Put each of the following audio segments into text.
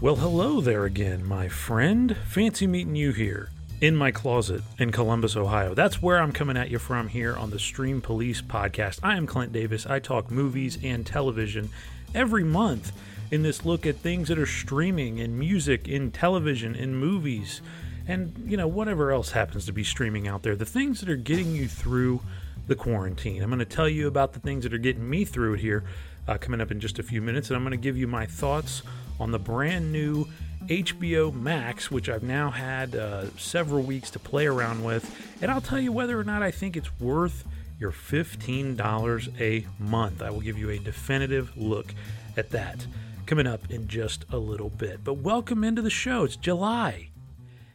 Well, hello there again, my friend. Fancy meeting you here in my closet in Columbus, Ohio. That's where I'm coming at you from here on the Stream Police podcast. I am Clint Davis. I talk movies and television every month in this look at things that are streaming in music, in television, in movies, and you know, whatever else happens to be streaming out there. The things that are getting you through the quarantine. I'm going to tell you about the things that are getting me through it here uh, coming up in just a few minutes, and I'm going to give you my thoughts on the brand new HBO Max, which I've now had uh, several weeks to play around with, and I'll tell you whether or not I think it's worth your $15 a month. I will give you a definitive look at that coming up in just a little bit. But welcome into the show. It's July,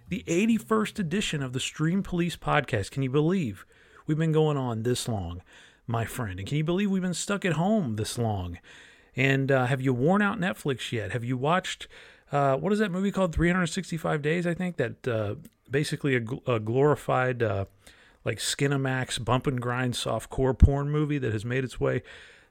the 81st edition of the Stream Police podcast. Can you believe we've been going on this long, my friend? And can you believe we've been stuck at home this long? And uh, have you worn out Netflix yet? Have you watched uh, what is that movie called? 365 Days, I think. That uh, basically a, a glorified uh, like Skinamax bump and grind soft core porn movie that has made its way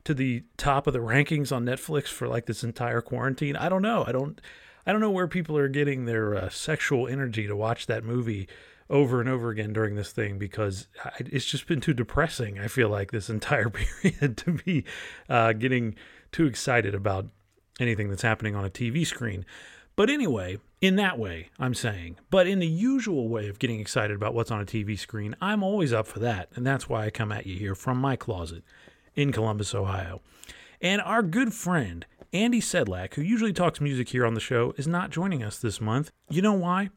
to the top of the rankings on Netflix for like this entire quarantine. I don't know. I don't. I don't know where people are getting their uh, sexual energy to watch that movie over and over again during this thing because it's just been too depressing. I feel like this entire period to be uh, getting too excited about anything that's happening on a TV screen. But anyway, in that way, I'm saying. But in the usual way of getting excited about what's on a TV screen, I'm always up for that. And that's why I come at you here from my closet in Columbus, Ohio. And our good friend, Andy Sedlak, who usually talks music here on the show, is not joining us this month. You know why?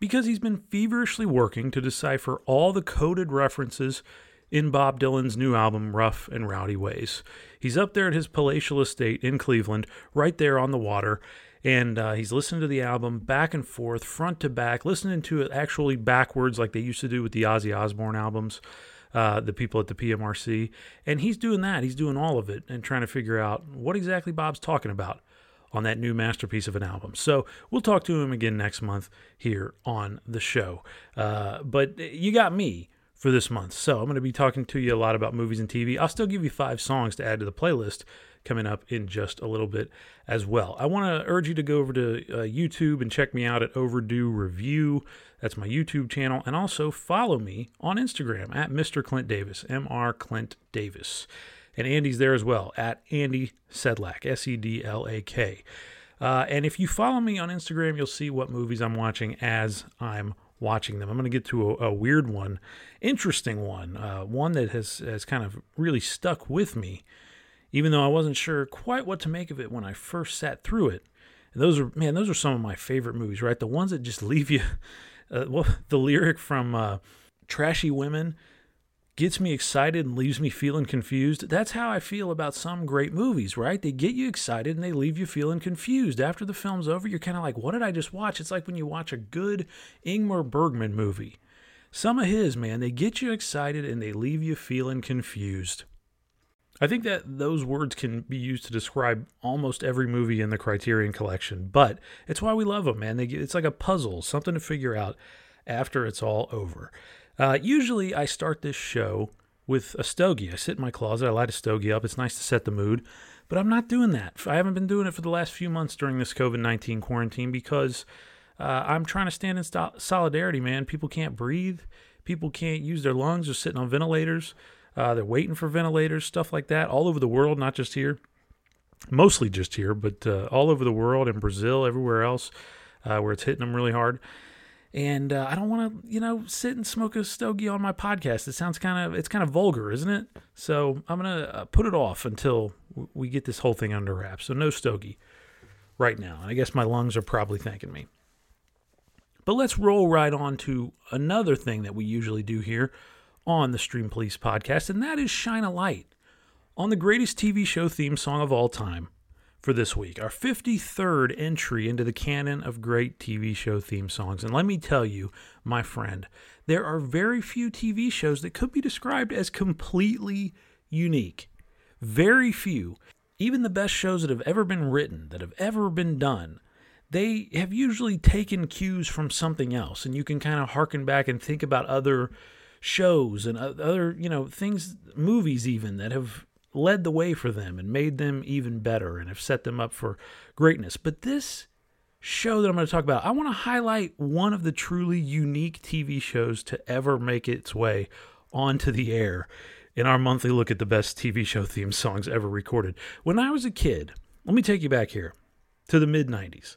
Because he's been feverishly working to decipher all the coded references in Bob Dylan's new album, Rough and Rowdy Ways. He's up there at his palatial estate in Cleveland, right there on the water, and uh, he's listening to the album back and forth, front to back, listening to it actually backwards like they used to do with the Ozzy Osbourne albums. Uh, the people at the PMRC, and he's doing that. He's doing all of it and trying to figure out what exactly Bob's talking about on that new masterpiece of an album. So we'll talk to him again next month here on the show. Uh, but you got me for this month. So I'm going to be talking to you a lot about movies and TV. I'll still give you five songs to add to the playlist coming up in just a little bit as well. I want to urge you to go over to uh, YouTube and check me out at Overdue Review. That's my YouTube channel. And also follow me on Instagram at Mr. Clint Davis, Mr. Clint Davis. And Andy's there as well at Andy Sedlak, S E D L A K. Uh, and if you follow me on Instagram, you'll see what movies I'm watching as I'm watching them. I'm going to get to a, a weird one, interesting one, uh, one that has, has kind of really stuck with me, even though I wasn't sure quite what to make of it when I first sat through it. And those are, man, those are some of my favorite movies, right? The ones that just leave you, uh, well, the lyric from uh, Trashy Women gets me excited and leaves me feeling confused. That's how I feel about some great movies, right? They get you excited and they leave you feeling confused. After the film's over, you're kind of like, what did I just watch? It's like when you watch a good Ingmar Bergman movie. Some of his, man, they get you excited and they leave you feeling confused. I think that those words can be used to describe almost every movie in the Criterion collection, but it's why we love them, man. They get, it's like a puzzle, something to figure out after it's all over. Uh, usually, I start this show with a stogie. I sit in my closet, I light a stogie up. It's nice to set the mood. But I'm not doing that. I haven't been doing it for the last few months during this COVID 19 quarantine because uh, I'm trying to stand in st- solidarity, man. People can't breathe, people can't use their lungs, they're sitting on ventilators. Uh, they're waiting for ventilators, stuff like that, all over the world, not just here. Mostly just here, but uh, all over the world, in Brazil, everywhere else, uh, where it's hitting them really hard and uh, I don't want to, you know, sit and smoke a stogie on my podcast. It sounds kind of, it's kind of vulgar, isn't it? So I'm gonna uh, put it off until we get this whole thing under wraps. So no stogie right now. I guess my lungs are probably thanking me. But let's roll right on to another thing that we usually do here on the Stream Police podcast, and that is shine a light on the greatest TV show theme song of all time, for this week, our 53rd entry into the canon of great TV show theme songs. And let me tell you, my friend, there are very few TV shows that could be described as completely unique. Very few. Even the best shows that have ever been written, that have ever been done, they have usually taken cues from something else. And you can kind of harken back and think about other shows and other, you know, things, movies even that have led the way for them and made them even better and have set them up for greatness. But this show that I'm going to talk about, I want to highlight one of the truly unique TV shows to ever make its way onto the air in our monthly look at the best TV show theme songs ever recorded. When I was a kid, let me take you back here to the mid 90s.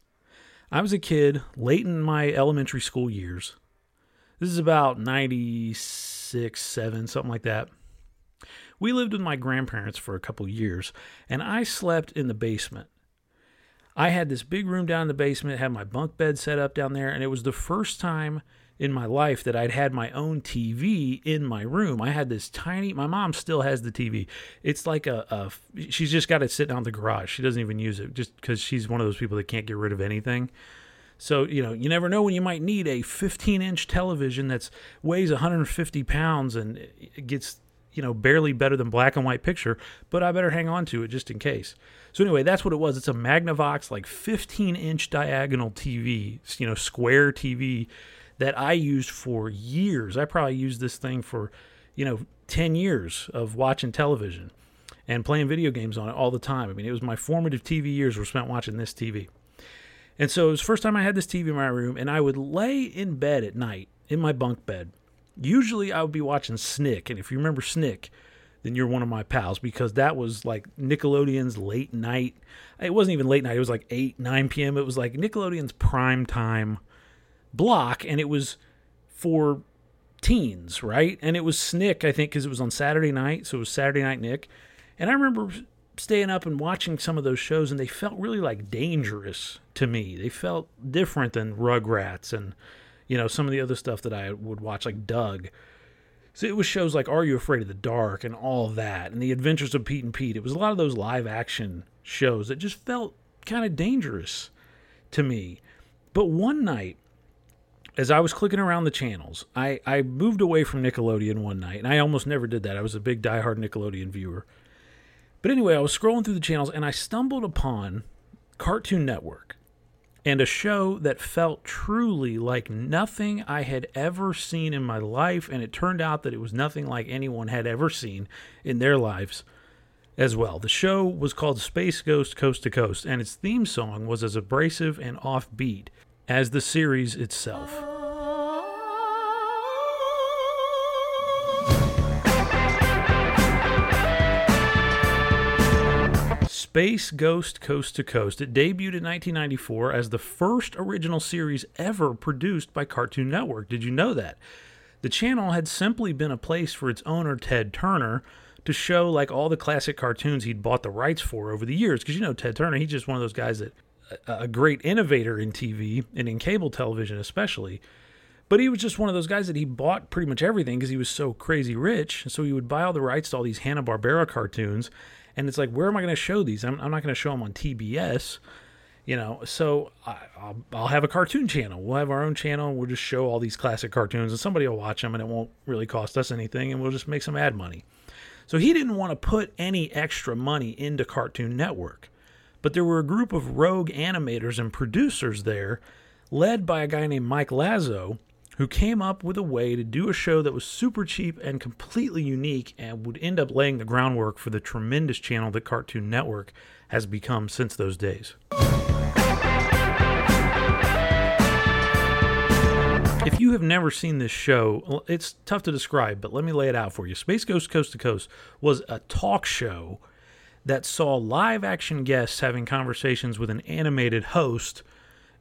I was a kid late in my elementary school years. This is about 96, 7, something like that. We lived with my grandparents for a couple years, and I slept in the basement. I had this big room down in the basement, had my bunk bed set up down there, and it was the first time in my life that I'd had my own TV in my room. I had this tiny. My mom still has the TV. It's like a. a she's just got it sitting out in the garage. She doesn't even use it just because she's one of those people that can't get rid of anything. So you know, you never know when you might need a 15-inch television that's weighs 150 pounds and it gets you know, barely better than black and white picture, but I better hang on to it just in case. So anyway, that's what it was. It's a Magnavox like 15 inch diagonal TV, you know, square TV that I used for years. I probably used this thing for, you know, 10 years of watching television and playing video games on it all the time. I mean, it was my formative TV years were spent watching this TV. And so it was the first time I had this TV in my room, and I would lay in bed at night in my bunk bed Usually I would be watching Snick, and if you remember Snick, then you're one of my pals because that was like Nickelodeon's late night. It wasn't even late night; it was like eight, nine p.m. It was like Nickelodeon's prime time block, and it was for teens, right? And it was Snick, I think, because it was on Saturday night, so it was Saturday Night Nick. And I remember staying up and watching some of those shows, and they felt really like dangerous to me. They felt different than Rugrats and you know, some of the other stuff that I would watch, like Doug. So it was shows like Are You Afraid of the Dark and all that, and The Adventures of Pete and Pete. It was a lot of those live action shows that just felt kind of dangerous to me. But one night, as I was clicking around the channels, I, I moved away from Nickelodeon one night, and I almost never did that. I was a big diehard Nickelodeon viewer. But anyway, I was scrolling through the channels and I stumbled upon Cartoon Network and a show that felt truly like nothing I had ever seen in my life. And it turned out that it was nothing like anyone had ever seen in their lives as well. The show was called Space Ghost Coast to Coast, and its theme song was as abrasive and offbeat as the series itself. Space Ghost Coast to Coast. It debuted in 1994 as the first original series ever produced by Cartoon Network. Did you know that? The channel had simply been a place for its owner, Ted Turner, to show like all the classic cartoons he'd bought the rights for over the years. Because you know, Ted Turner, he's just one of those guys that a great innovator in TV and in cable television, especially. But he was just one of those guys that he bought pretty much everything because he was so crazy rich. So he would buy all the rights to all these Hanna Barbera cartoons and it's like, where am I going to show these? I'm, I'm not going to show them on TBS, you know. So I, will I'll have a cartoon channel. We'll have our own channel. We'll just show all these classic cartoons, and somebody will watch them, and it won't really cost us anything, and we'll just make some ad money. So he didn't want to put any extra money into Cartoon Network. But there were a group of rogue animators and producers there, led by a guy named Mike Lazzo, who came up with a way to do a show that was super cheap and completely unique and would end up laying the groundwork for the tremendous channel that Cartoon Network has become since those days. If you have never seen this show, it's tough to describe, but let me lay it out for you. Space Ghost Coast to Coast was a talk show that saw live action guests having conversations with an animated host,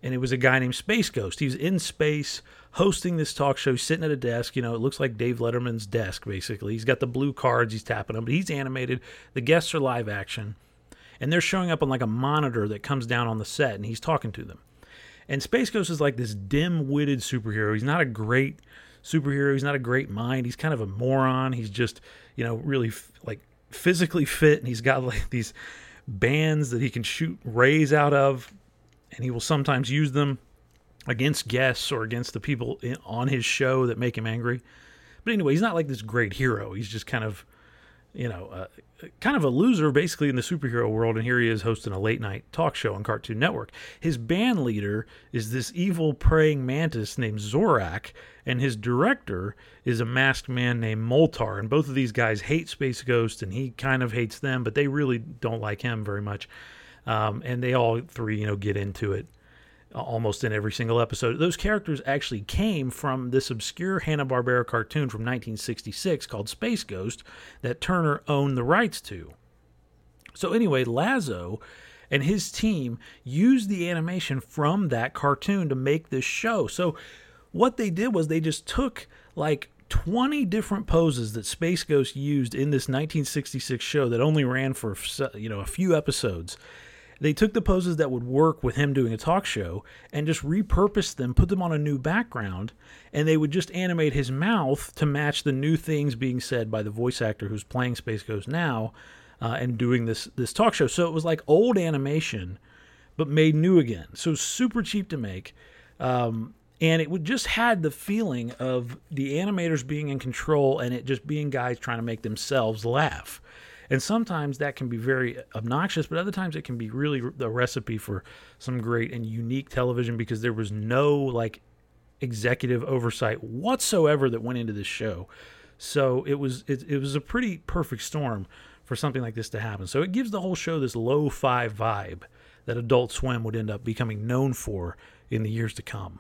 and it was a guy named Space Ghost. He was in space hosting this talk show, sitting at a desk. You know, it looks like Dave Letterman's desk, basically. He's got the blue cards, he's tapping them, but he's animated. The guests are live action, and they're showing up on like a monitor that comes down on the set, and he's talking to them. And Space Ghost is like this dim-witted superhero. He's not a great superhero. He's not a great mind. He's kind of a moron. He's just, you know, really f- like physically fit, and he's got like these bands that he can shoot rays out of, and he will sometimes use them against guests or against the people in, on his show that make him angry. But anyway, he's not like this great hero. He's just kind of, you know, uh, kind of a loser basically in the superhero world, and here he is hosting a late night talk show on Cartoon Network. His band leader is this evil praying mantis named Zorak, and his director is a masked man named Moltar. And both of these guys hate Space Ghost, and he kind of hates them, but they really don't like him very much. Um, and they all three, you know, get into it almost in every single episode. Those characters actually came from this obscure Hanna-Barbera cartoon from 1966 called Space Ghost that Turner owned the rights to. So anyway, Lazzo and his team used the animation from that cartoon to make this show. So what they did was they just took like 20 different poses that Space Ghost used in this 1966 show that only ran for you know a few episodes they took the poses that would work with him doing a talk show and just repurposed them, put them on a new background, and they would just animate his mouth to match the new things being said by the voice actor who's playing Space Ghost now uh, and doing this this talk show. So it was like old animation, but made new again. So super cheap to make. Um, and it would just had the feeling of the animators being in control and it just being guys trying to make themselves laugh. And sometimes that can be very obnoxious, but other times it can be really the recipe for some great and unique television because there was no like executive oversight whatsoever that went into this show. So it was it, it was a pretty perfect storm for something like this to happen. So it gives the whole show this lo-fi vibe that Adult Swim would end up becoming known for in the years to come.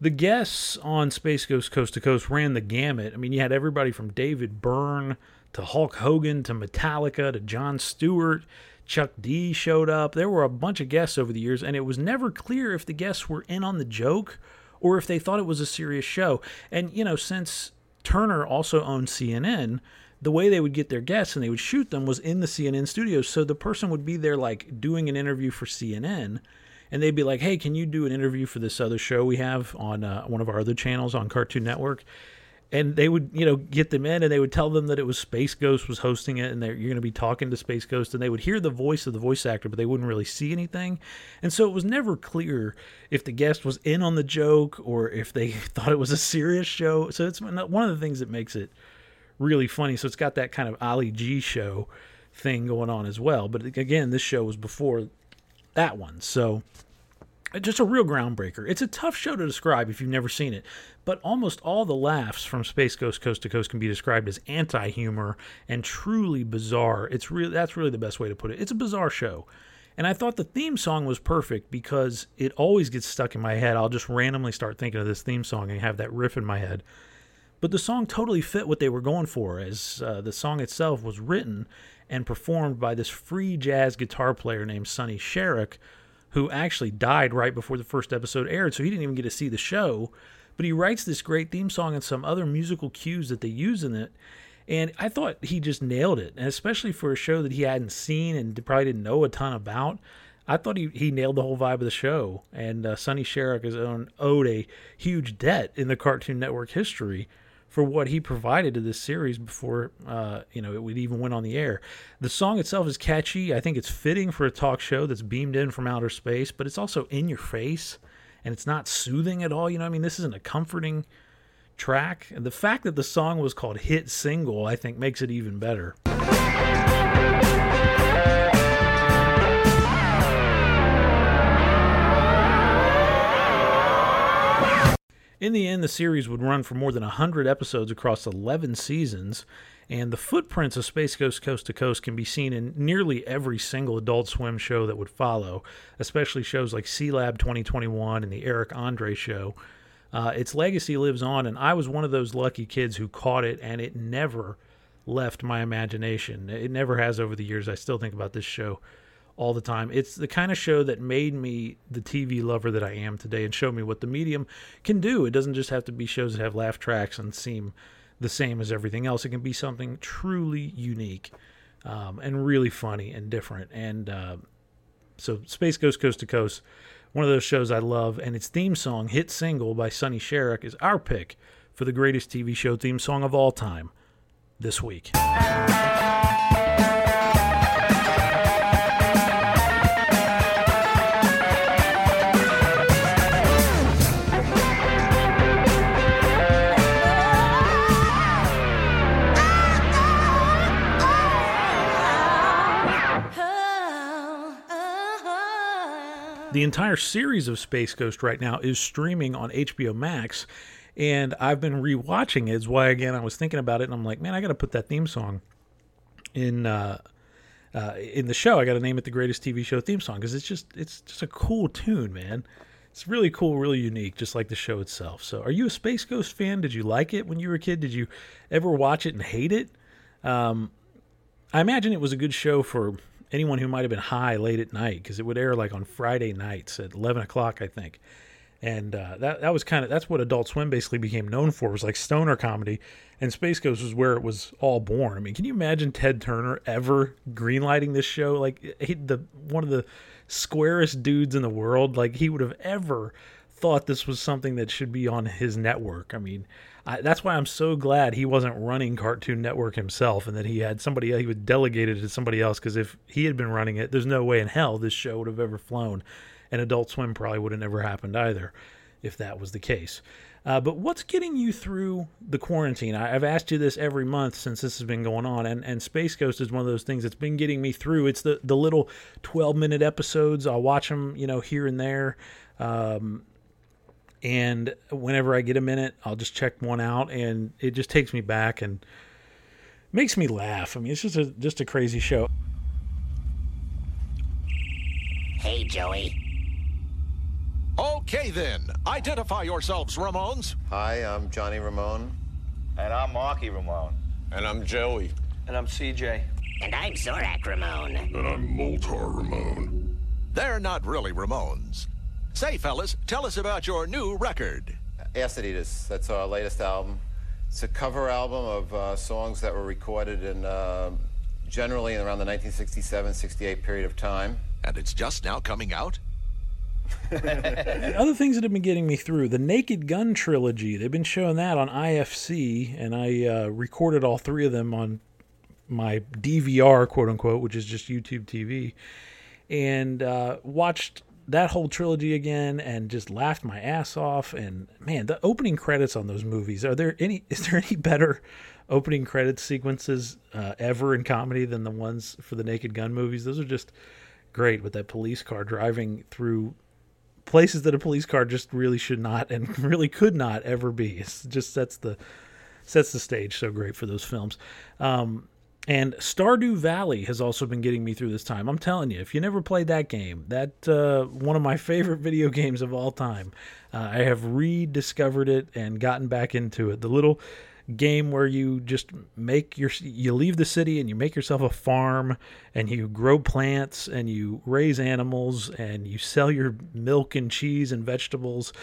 The guests on Space Ghost Coast to Coast ran the gamut. I mean, you had everybody from David Byrne to Hulk Hogan to Metallica to Jon Stewart. Chuck D showed up. There were a bunch of guests over the years, and it was never clear if the guests were in on the joke or if they thought it was a serious show. And, you know, since Turner also owned CNN, the way they would get their guests and they would shoot them was in the CNN studios. So the person would be there, like, doing an interview for CNN and they'd be like, "Hey, can you do an interview for this other show we have on uh, one of our other channels on Cartoon Network?" And they would, you know, get them in, and they would tell them that it was Space Ghost was hosting it, and you're going to be talking to Space Ghost, and they would hear the voice of the voice actor, but they wouldn't really see anything, and so it was never clear if the guest was in on the joke or if they thought it was a serious show. So it's one of the things that makes it really funny. So it's got that kind of Ali G show thing going on as well. But again, this show was before that one. So just a real groundbreaker. It's a tough show to describe if you've never seen it, but almost all the laughs from Space Ghost Coast to Coast can be described as anti-humor and truly bizarre. It's really that's really the best way to put it. It's a bizarre show. And I thought the theme song was perfect because it always gets stuck in my head. I'll just randomly start thinking of this theme song and have that riff in my head. But the song totally fit what they were going for, as uh, the song itself was written and performed by this free jazz guitar player named Sonny Sharrock, who actually died right before the first episode aired, so he didn't even get to see the show. But he writes this great theme song and some other musical cues that they use in it. And I thought he just nailed it, and especially for a show that he hadn't seen and probably didn't know a ton about. I thought he, he nailed the whole vibe of the show. And uh, Sonny Sharrock has owed a huge debt in the Cartoon Network history for what he provided to this series before uh, you know it would even went on the air. The song itself is catchy. I think it's fitting for a talk show that's beamed in from outer space, but it's also in your face and it's not soothing at all. You know, I mean, this isn't a comforting track. And the fact that the song was called Hit Single, I think, makes it even better. In the end, the series would run for more than 100 episodes across 11 seasons, and the footprints of Space Ghost Coast to Coast can be seen in nearly every single Adult Swim show that would follow, especially shows like Sealab 2021 and The Eric Andre Show. Uh, its legacy lives on, and I was one of those lucky kids who caught it, and it never left my imagination. It never has over the years. I still think about this show all the time. It's the kind of show that made me the TV lover that I am today and showed me what the medium can do. It doesn't just have to be shows that have laugh tracks and seem the same as everything else. It can be something truly unique um, and really funny and different. And uh, so, Space Ghost Coast to Coast, one of those shows I love, and its theme song, hit single by Sonny Sharrock, is our pick for the greatest TV show theme song of all time this week. The entire series of Space Ghost right now is streaming on HBO Max, and I've been rewatching it. It's why again I was thinking about it, and I'm like, man, I got to put that theme song in uh, uh, in the show. I got to name it the greatest TV show theme song because it's just it's just a cool tune, man. It's really cool, really unique, just like the show itself. So, are you a Space Ghost fan? Did you like it when you were a kid? Did you ever watch it and hate it? Um, I imagine it was a good show for anyone who might have been high late at night because it would air like on Friday nights at 11 o'clock, I think. And uh, that that was kind of that's what Adult Swim basically became known for was like stoner comedy, and Space Ghost was where it was all born. I mean, can you imagine Ted Turner ever greenlighting this show? Like he, the one of the squarest dudes in the world, like he would have ever thought this was something that should be on his network. I mean, I, that's why I'm so glad he wasn't running Cartoon Network himself, and that he had somebody he would delegate it to somebody else. Because if he had been running it, there's no way in hell this show would have ever flown, and Adult Swim probably would have never happened either, if that was the case. Uh, but what's getting you through the quarantine? I, have asked you this every month since this has been going on, and, and Space Ghost is one of those things that's been getting me through. It's the the little 12 minute episodes. I'll watch them, you know, here and there. Um, and whenever I get a minute, I'll just check one out, and it just takes me back and makes me laugh. I mean, it's just a just a crazy show. Hey, Joey. Okay, then. Identify yourselves, Ramones. Hi, I'm Johnny Ramone. And I'm Marky Ramone. And I'm Joey. And I'm CJ. And I'm Zorak Ramone. And I'm Moltar Ramone. They're not really Ramones. Say, fellas, tell us about your new record. Acid Eaters. That's our latest album. It's a cover album of uh, songs that were recorded in uh, generally in around the 1967-68 period of time. And it's just now coming out? Other things that have been getting me through the Naked Gun trilogy. They've been showing that on IFC, and I uh, recorded all three of them on my DVR, quote unquote, which is just YouTube TV, and uh, watched that whole trilogy again and just laughed my ass off. And man, the opening credits on those movies are there any? Is there any better opening credit sequences uh, ever in comedy than the ones for the Naked Gun movies? Those are just great with that police car driving through places that a police car just really should not and really could not ever be. It just sets the sets the stage so great for those films. Um, and Stardew Valley has also been getting me through this time. I'm telling you, if you never played that game, that uh, one of my favorite video games of all time. Uh, I have rediscovered it and gotten back into it. The little game where you just make your you leave the city and you make yourself a farm and you grow plants and you raise animals and you sell your milk and cheese and vegetables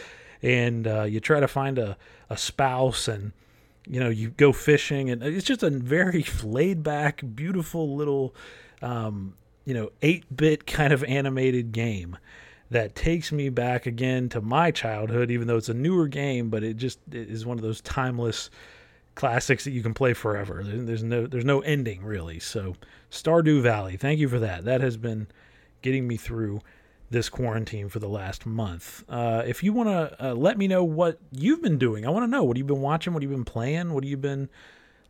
and uh, you try to find a, a spouse and you know, you go fishing, and it's just a very laid back, beautiful little, um, you know, 8 bit kind of animated game that takes me back again to my childhood, even though it's a newer game, but it just it is one of those timeless classics that you can play forever. There's no there's no ending really. So Stardew Valley, thank you for that. That has been getting me through this quarantine for the last month. Uh, if you want to uh, let me know what you've been doing, I want to know what you've been watching, what you've been playing, what you've been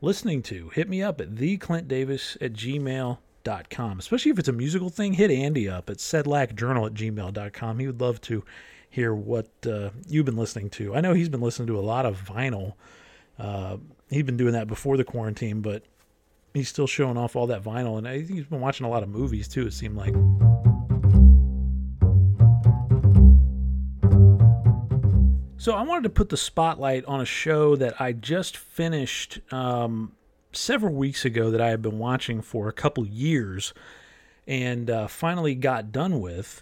listening to. Hit me up at theclintdavis at gmail.com. Especially if it's a musical thing, hit Andy up at sedlakjournal at gmail.com. He would love to hear what uh, you've been listening to. I know he's been listening to a lot of vinyl. Uh, he'd been doing that before the quarantine, but he's still showing off all that vinyl. And I think he's been watching a lot of movies too, it seemed like. So I wanted to put the spotlight on a show that I just finished um, several weeks ago that I had been watching for a couple years and uh, finally got done with.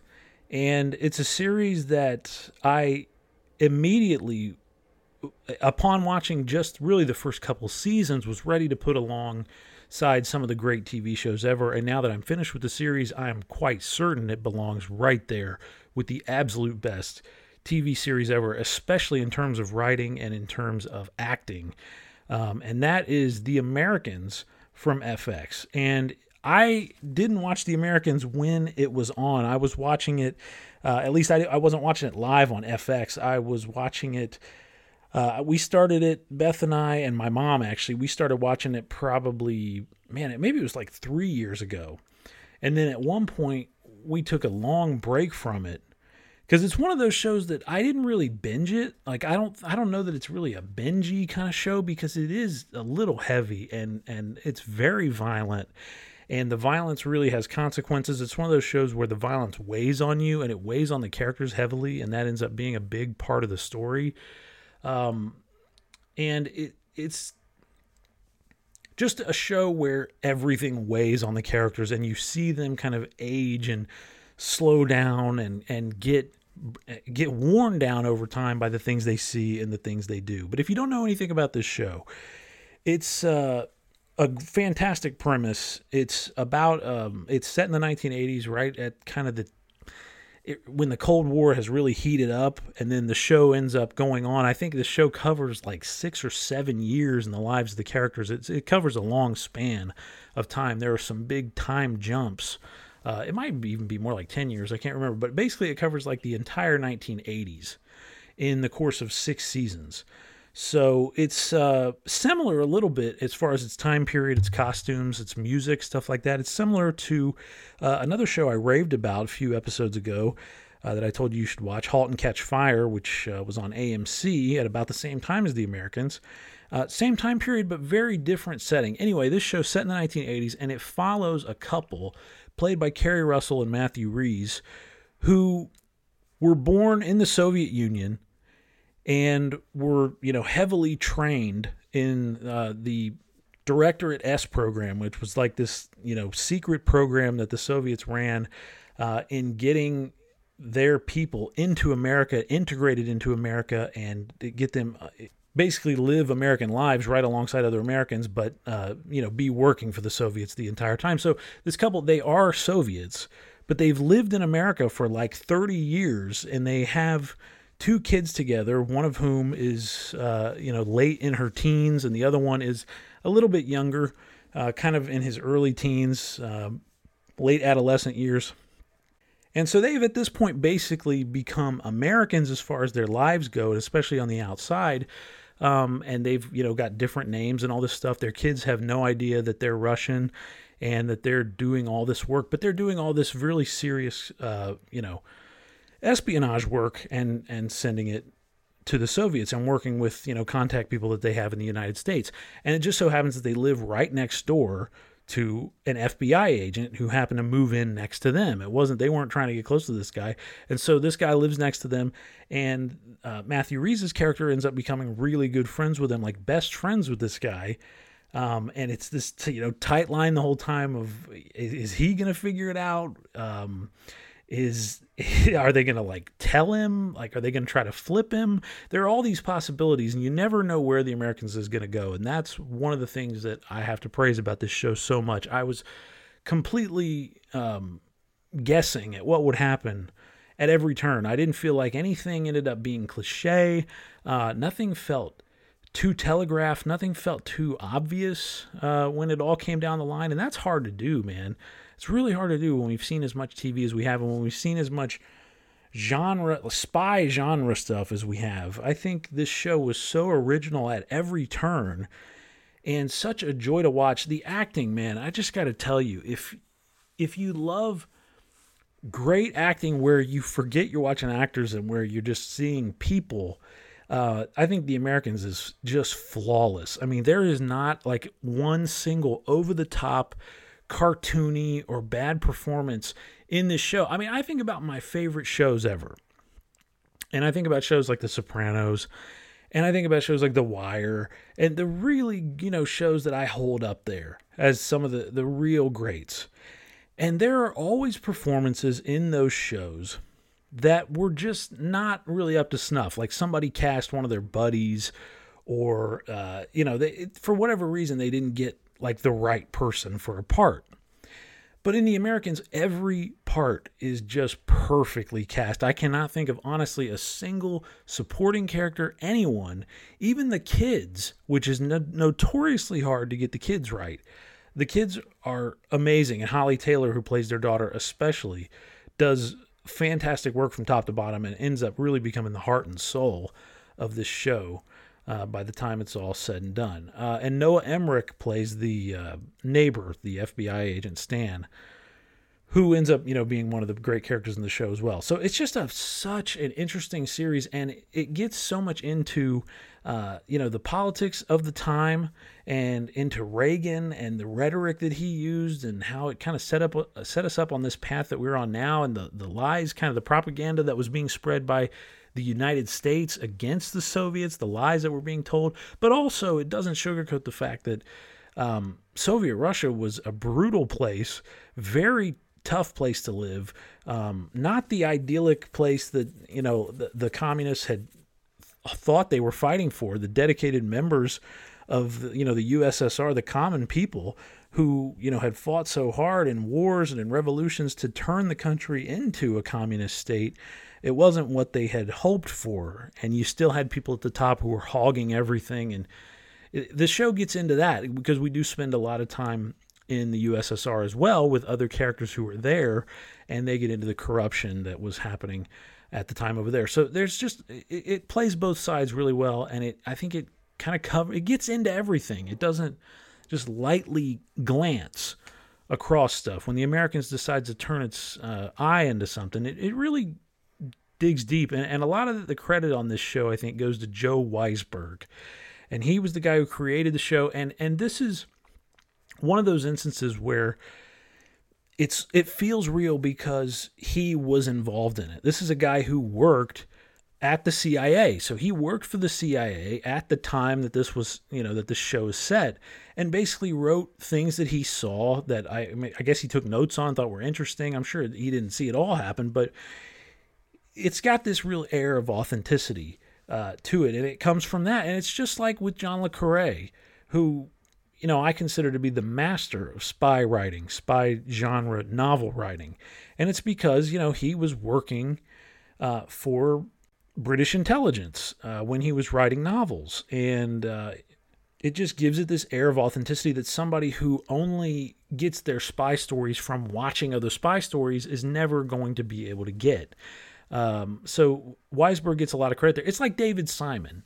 And it's a series that I immediately, upon watching just really the first couple seasons, was ready to put alongside some of the great TV shows ever. And now that I'm finished with the series, I am quite certain it belongs right there with the absolute best TV series ever, especially in terms of writing and in terms of acting. Um, and that is The Americans from FX. And I didn't watch The Americans when it was on. I was watching it, uh, at least I, I wasn't watching it live on FX. I was watching it. Uh, we started it, Beth and I, and my mom actually, we started watching it probably, man, it, maybe it was like three years ago. And then at one point, we took a long break from it because it's one of those shows that I didn't really binge it. Like I don't I don't know that it's really a bingey kind of show because it is a little heavy and and it's very violent and the violence really has consequences. It's one of those shows where the violence weighs on you and it weighs on the characters heavily and that ends up being a big part of the story. Um and it it's just a show where everything weighs on the characters and you see them kind of age and slow down and and get get worn down over time by the things they see and the things they do. But if you don't know anything about this show, it's uh, a fantastic premise. It's about um, it's set in the 1980s, right at kind of the it, when the Cold War has really heated up, and then the show ends up going on. I think the show covers like six or seven years in the lives of the characters. It's, it covers a long span of time. There are some big time jumps uh, it might even be more like 10 years. I can't remember. But basically, it covers like the entire 1980s in the course of six seasons. So it's uh, similar a little bit as far as its time period, its costumes, its music, stuff like that. It's similar to uh, another show I raved about a few episodes ago uh, that I told you you should watch, *Halt and Catch Fire*, which uh, was on AMC at about the same time as *The Americans*. Uh, same time period, but very different setting. Anyway, this show set in the 1980s, and it follows a couple played by Keri Russell and Matthew Rhys, who were born in the Soviet Union and were, you know, heavily trained in uh, the Directorate S program, which was like this, you know, secret program that the Soviets ran uh, in getting their people into America, integrated into America, and get them uh, basically live American lives right alongside other Americans, but uh, you know, be working for the Soviets the entire time. So this couple, they are Soviets, but they've lived in America for like 30 years, and they have two kids together. One of whom is uh, you know late in her teens, and the other one is a little bit younger, uh, kind of in his early teens, uh, late adolescent years. And so they've at this point basically become Americans as far as their lives go, especially on the outside um, and they've you know got different names and all this stuff. Their kids have no idea that they're Russian and that they're doing all this work, but they're doing all this really serious, uh, you know, espionage work and and sending it to the Soviets and working with you know contact people that they have in the United States. And it just so happens that they live right next door to an FBI agent who happened to move in next to them. It wasn't they weren't trying to get close to this guy, and so this guy lives next to them, and uh, Matthew Rhys's character ends up becoming really good friends with him, like best friends with this guy. Um, and it's this you know tight line the whole time of is, is he gonna figure it out? Um, is are they going to like tell him? Like are they going to try to flip him? There are all these possibilities and you never know where the americans is going to go and that's one of the things that i have to praise about this show so much. I was completely um, guessing at what would happen at every turn. I didn't feel like anything ended up being cliche. Uh, nothing felt too telegraphed. Nothing felt too obvious uh, when it all came down the line and that's hard to do man It's really hard to do when we've seen as much TV as we have and when we've seen as much genre, spy genre stuff as we have. I think this show was so original at every turn and such a joy to watch. The acting, man, I just got to tell you, if if you love great acting where you forget you're watching actors and where you're just seeing people, uh, I think The Americans is just flawless. I mean, there is not like one single over the top, cartoony, or bad performance in this show. I mean, I think about my favorite shows ever. And I think about shows like The Sopranos and I think about shows like The Wire and the really, you know, shows that I hold up there as some of the, the real greats. And there are always performances in those shows that were just not really up to snuff. Like somebody cast one of their buddies, or, uh, you know, they, for whatever reason, they didn't get like the right person for a part. But in The Americans, every part is just perfectly cast. I cannot think of honestly a single supporting character, anyone, even the kids, which is no- notoriously hard to get the kids right. The kids are amazing, and Holly Taylor, who plays their daughter especially, does fantastic work from top to bottom and ends up really becoming the heart and soul of this show uh, by the time it's all said and done. Uh, and Noah Emmerich plays the uh, neighbor, the FBI agent Stan, who ends up, you know, being one of the great characters in the show as well. So it's just a such an interesting series, and it gets so much into, uh, you know, the politics of the time and into Reagan and the rhetoric that he used and how it kind of set up uh, set us up on this path that we're on now, and the the lies, kind of the propaganda that was being spread by the United States against the Soviets, the lies that were being told, but also it doesn't sugarcoat the fact that um, Soviet Russia was a brutal place, very tough place to live, um, not the idyllic place that you know the, the communists had thought they were fighting for. The dedicated members of you know the USSR, the common people who you know had fought so hard in wars and in revolutions to turn the country into a communist state it wasn't what they had hoped for. And you still had people at the top who were hogging everything. And it, the show gets into that because we do spend a lot of time in the USSR as well with other characters who were there and they get into the corruption that was happening at the time over there. So there's just it, it plays both sides really well. And it I think it kind of cover it gets into everything. It doesn't just lightly glance across stuff. When the Americans decides to turn its uh, eye into something it, it really digs deep, and, and a lot of the credit on this show I think goes to Joe Weisberg, and he was the guy who created the show, and and this is one of those instances where it's it feels real because he was involved in it. This is a guy who worked at the CIA. So he worked for the CIA at the time that this was, you know, that the show is set and basically wrote things that he saw that I, I, mean, I guess he took notes on, thought were interesting. I'm sure he didn't see it all happen, but it's got this real air of authenticity uh, to it, and it comes from that. And it's just like with John le Carre, who you know I consider to be the master of spy writing, spy genre novel writing, and it's because you know he was working uh, for British intelligence uh, when he was writing novels, and uh, it just gives it this air of authenticity that somebody who only gets their spy stories from watching other spy stories is never going to be able to get. Um, so Weisberg gets a lot of credit there. It's like David Simon,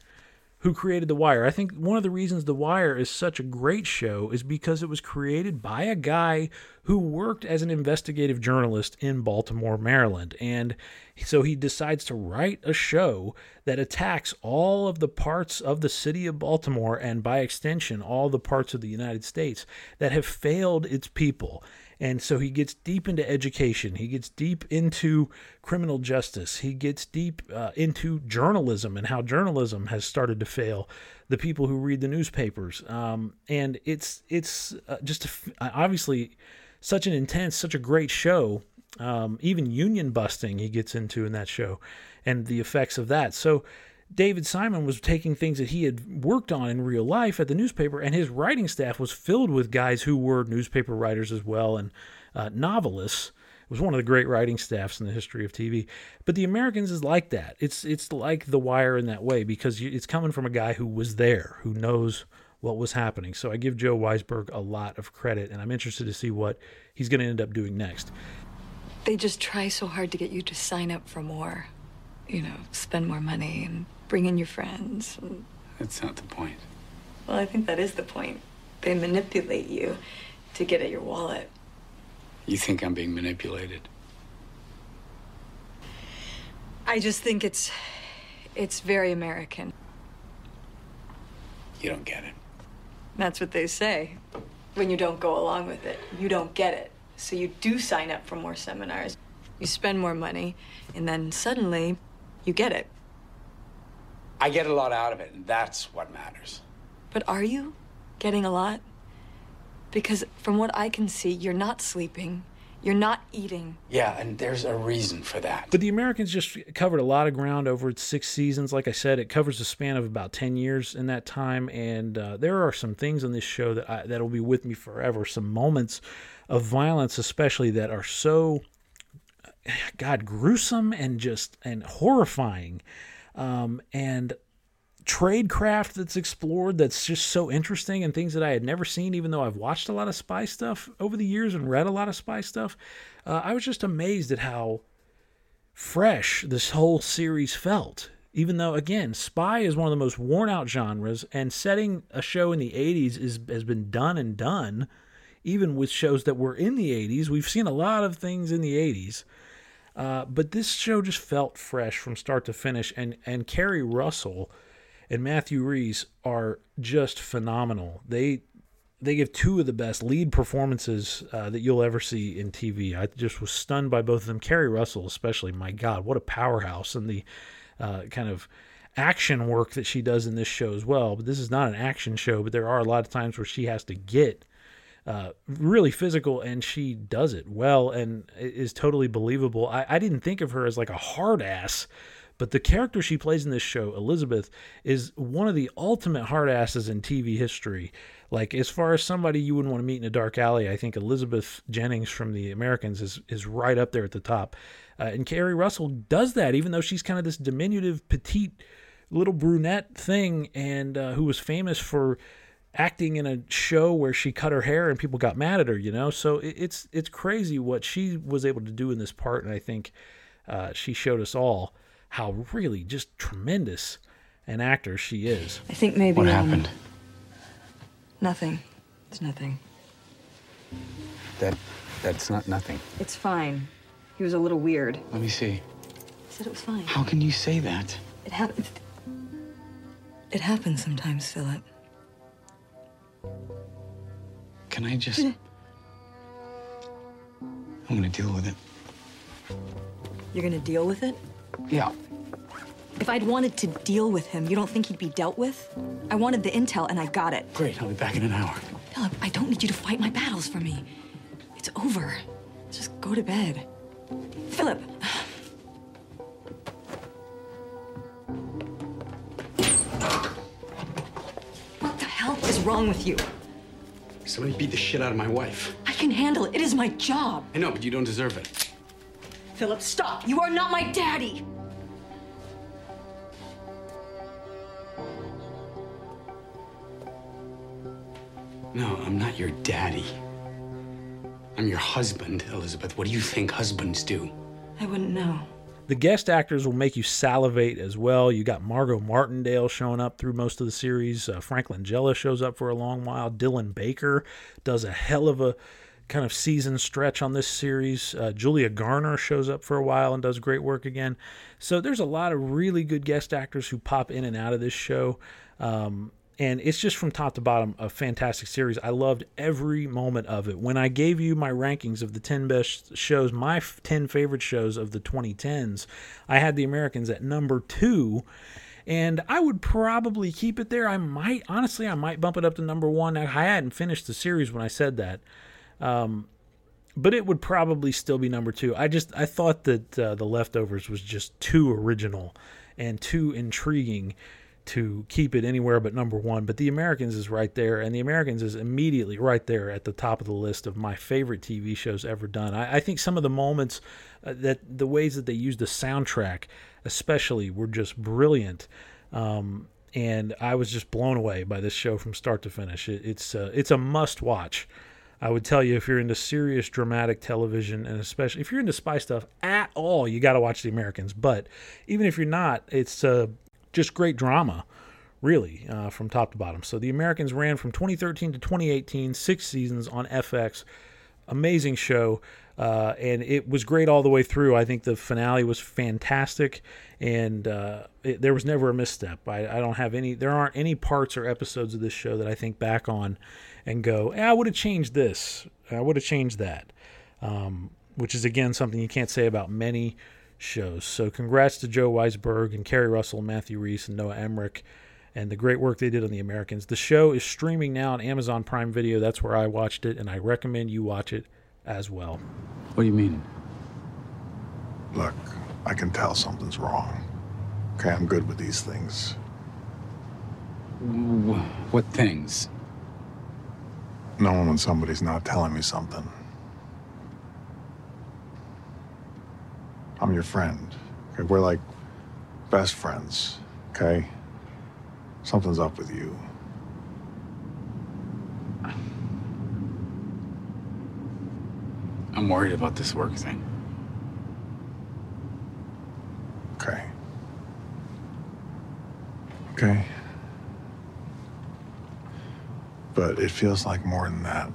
who created The Wire. I think one of the reasons The Wire is such a great show is because it was created by a guy who worked as an investigative journalist in Baltimore, Maryland. And so he decides to write a show that attacks all of the parts of the city of Baltimore and by extension, all the parts of the United States that have failed its people and so he gets deep into education. He gets deep into criminal justice. He gets deep uh, into journalism and how journalism has started to fail. The people who read the newspapers, um, and it's it's uh, just a, obviously such an intense, such a great show. Um, even union busting he gets into in that show, and the effects of that. So David Simon was taking things that he had worked on in real life at the newspaper, and his writing staff was filled with guys who were newspaper writers as well and uh, novelists. It was one of the great writing staffs in the history of TV. But The Americans is like that. It's it's like The Wire in that way because it's coming from a guy who was there, who knows what was happening. So I give Joe Weisberg a lot of credit, and I'm interested to see what he's going to end up doing next. They just try so hard to get you to sign up for more. You know, spend more money and bring in your friends. And... That's not the point. Well, I think that is the point. They manipulate you to get at your wallet. You think I'm being manipulated? I just think it's it's very American. You don't get it. That's what they say. When you don't go along with it, you don't get it. So you do sign up for more seminars. You spend more money, and then suddenly you get it. I get a lot out of it, and that's what matters. But are you getting a lot? Because from what I can see, you're not sleeping. You're not eating. Yeah, and there's a reason for that. But the Americans just covered a lot of ground over six seasons. Like I said, it covers a span of about ten years in that time, and uh, there are some things on this show that I, that'll be with me forever. Some moments of violence, especially that are so, God, gruesome and just and horrifying, um, and tradecraft that's explored that's just so interesting and things that I had never seen, even though I've watched a lot of spy stuff over the years and read a lot of spy stuff. Uh, I was just amazed at how fresh this whole series felt. Even though, again, spy is one of the most worn out genres, and setting a show in the 80s is, has been done and done, even with shows that were in the 80s. We've seen a lot of things in the 80s. Uh, but this show just felt fresh from start to finish, and and Keri Russell and Matthew Rhys are just phenomenal. They they give two of the best lead performances uh, that you'll ever see in TV. I just was stunned by both of them. Keri Russell, especially, my God, what a powerhouse! And the uh, kind of action work that she does in this show as well. But this is not an action show, but there are a lot of times where she has to get uh, really physical, and she does it well and is totally believable. I, I didn't think of her as like a hard ass but the character she plays in this show, Elizabeth, is one of the ultimate hard asses in TV history. Like as far as somebody you wouldn't want to meet in a dark alley, I think Elizabeth Jennings from The Americans is is right up there at the top. Uh, and Keri Russell does that, even though she's kind of this diminutive, petite, little brunette thing, and uh, who was famous for acting in a show where she cut her hair and people got mad at her. You know, so it, it's it's crazy what she was able to do in this part, and I think uh, she showed us all how really just tremendous an actor she is. I think maybe. What um, happened? Nothing. It's nothing. That that's not nothing. It's fine. He was a little weird. Let me see. I said it was fine. How can you say that? It happens. It happens sometimes, Philip. Can I just I'm gonna deal with it. You're gonna deal with it? Yeah. If I'd wanted to deal with him, you don't think he'd be dealt with? I wanted the intel and I got it. Great, I'll be back in an hour. Philip, I don't need you to fight my battles for me. It's over. Just go to bed. Philip. Wrong with you? Somebody beat the shit out of my wife. I can handle it. It is my job. I know, but you don't deserve it. Philip, stop. You are not my daddy. No, I'm not your daddy. I'm your husband, Elizabeth. What do you think husbands do? I wouldn't know. The guest actors will make you salivate as well. You got Margot Martindale showing up through most of the series. Uh, Frank Langella shows up for a long while. Dylan Baker does a hell of a kind of season stretch on this series. Uh, Julia Garner shows up for a while and does great work again. So there's a lot of really good guest actors who pop in and out of this show. Um, and it's just from top to bottom a fantastic series. I loved every moment of it. When I gave you my rankings of the 10 best shows, my 10 favorite shows of the 2010s, I had The Americans at number two. And I would probably keep it there. I might, honestly, I might bump it up to number one. I hadn't finished the series when I said that. Um, but it would probably still be number two. I just I thought that uh, the leftovers was just too original and too intriguing to keep it anywhere but number one. But The Americans is right there, and The Americans is immediately right there at the top of the list of my favorite TV shows ever done. I, I think some of the moments uh, that the ways that they used the soundtrack, especially, were just brilliant. Um, and I was just blown away by this show from start to finish. It, it's uh, it's a must watch. I would tell you if you're into serious dramatic television and especially if you're into spy stuff at all, you got to watch The Americans. But even if you're not, it's uh, just great drama, really, uh, from top to bottom. So The Americans ran from 2013 to 2018, six seasons on FX. Amazing show. Uh, and it was great all the way through. I think the finale was fantastic, and uh, it, there was never a misstep. I, I, don't have any. There aren't any parts or episodes of this show that I think back on and go, eh, "I would have changed this. I would have changed that," um, which is again something you can't say about many shows. So, congrats to Joe Weisberg and Keri Russell, and Matthew Rhys, and Noah Emmerich. And the great work they did on The Americans. The show is streaming now on Amazon Prime Video. That's where I watched it, and I recommend you watch it as well. What do you mean? Look, I can tell something's wrong. Okay, I'm good with these things. What things? Knowing when somebody's not telling me something. I'm your friend. Okay, we're like best friends. Okay? Something's up with you. I'm worried about this work thing. Okay. Okay. But it feels like more than that.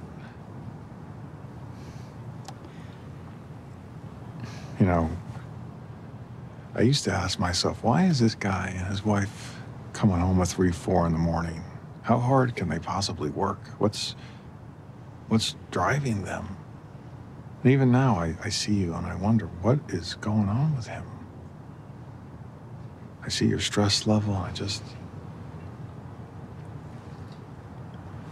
You know, I used to ask myself, why is this guy and his wife coming home at three, four in the morning? How hard can they possibly work? What's what's driving them? And even now, I, I see you and I wonder what is going on with him. I see your stress level I just.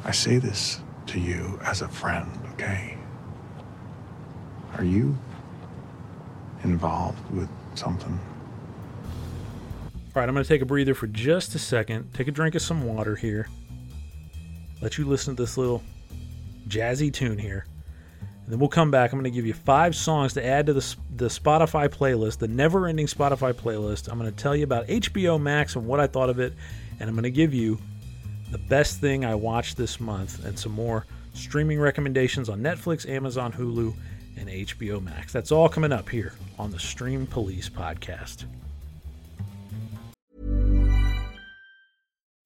I say this to you as a friend, okay? Are you involved with something? All right, I'm going to take a breather for just a second, take a drink of some water here, let you listen to this little jazzy tune here. And then we'll come back. I'm going to give you five songs to add to the, the Spotify playlist, the never ending Spotify playlist. I'm going to tell you about HBO Max and what I thought of it. And I'm going to give you the best thing I watched this month and some more streaming recommendations on Netflix, Amazon, Hulu, and HBO Max. That's all coming up here on the Stream Police podcast.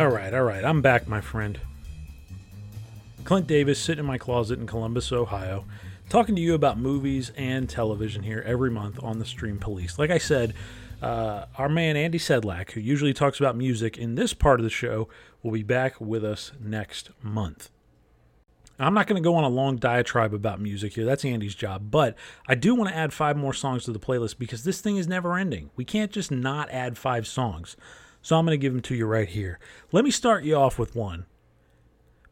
All right, all right. I'm back, my friend. Clint Davis sitting in my closet in Columbus, Ohio, talking to you about movies and television here every month on the Stream Police. Like I said, uh, our man Andy Sedlak, who usually talks about music in this part of the show, will be back with us next month. I'm not going to go on a long diatribe about music here. That's Andy's job. But I do want to add five more songs to the playlist because this thing is never ending. We can't just not add five songs. So I'm going to give them to you right here. Let me start you off with one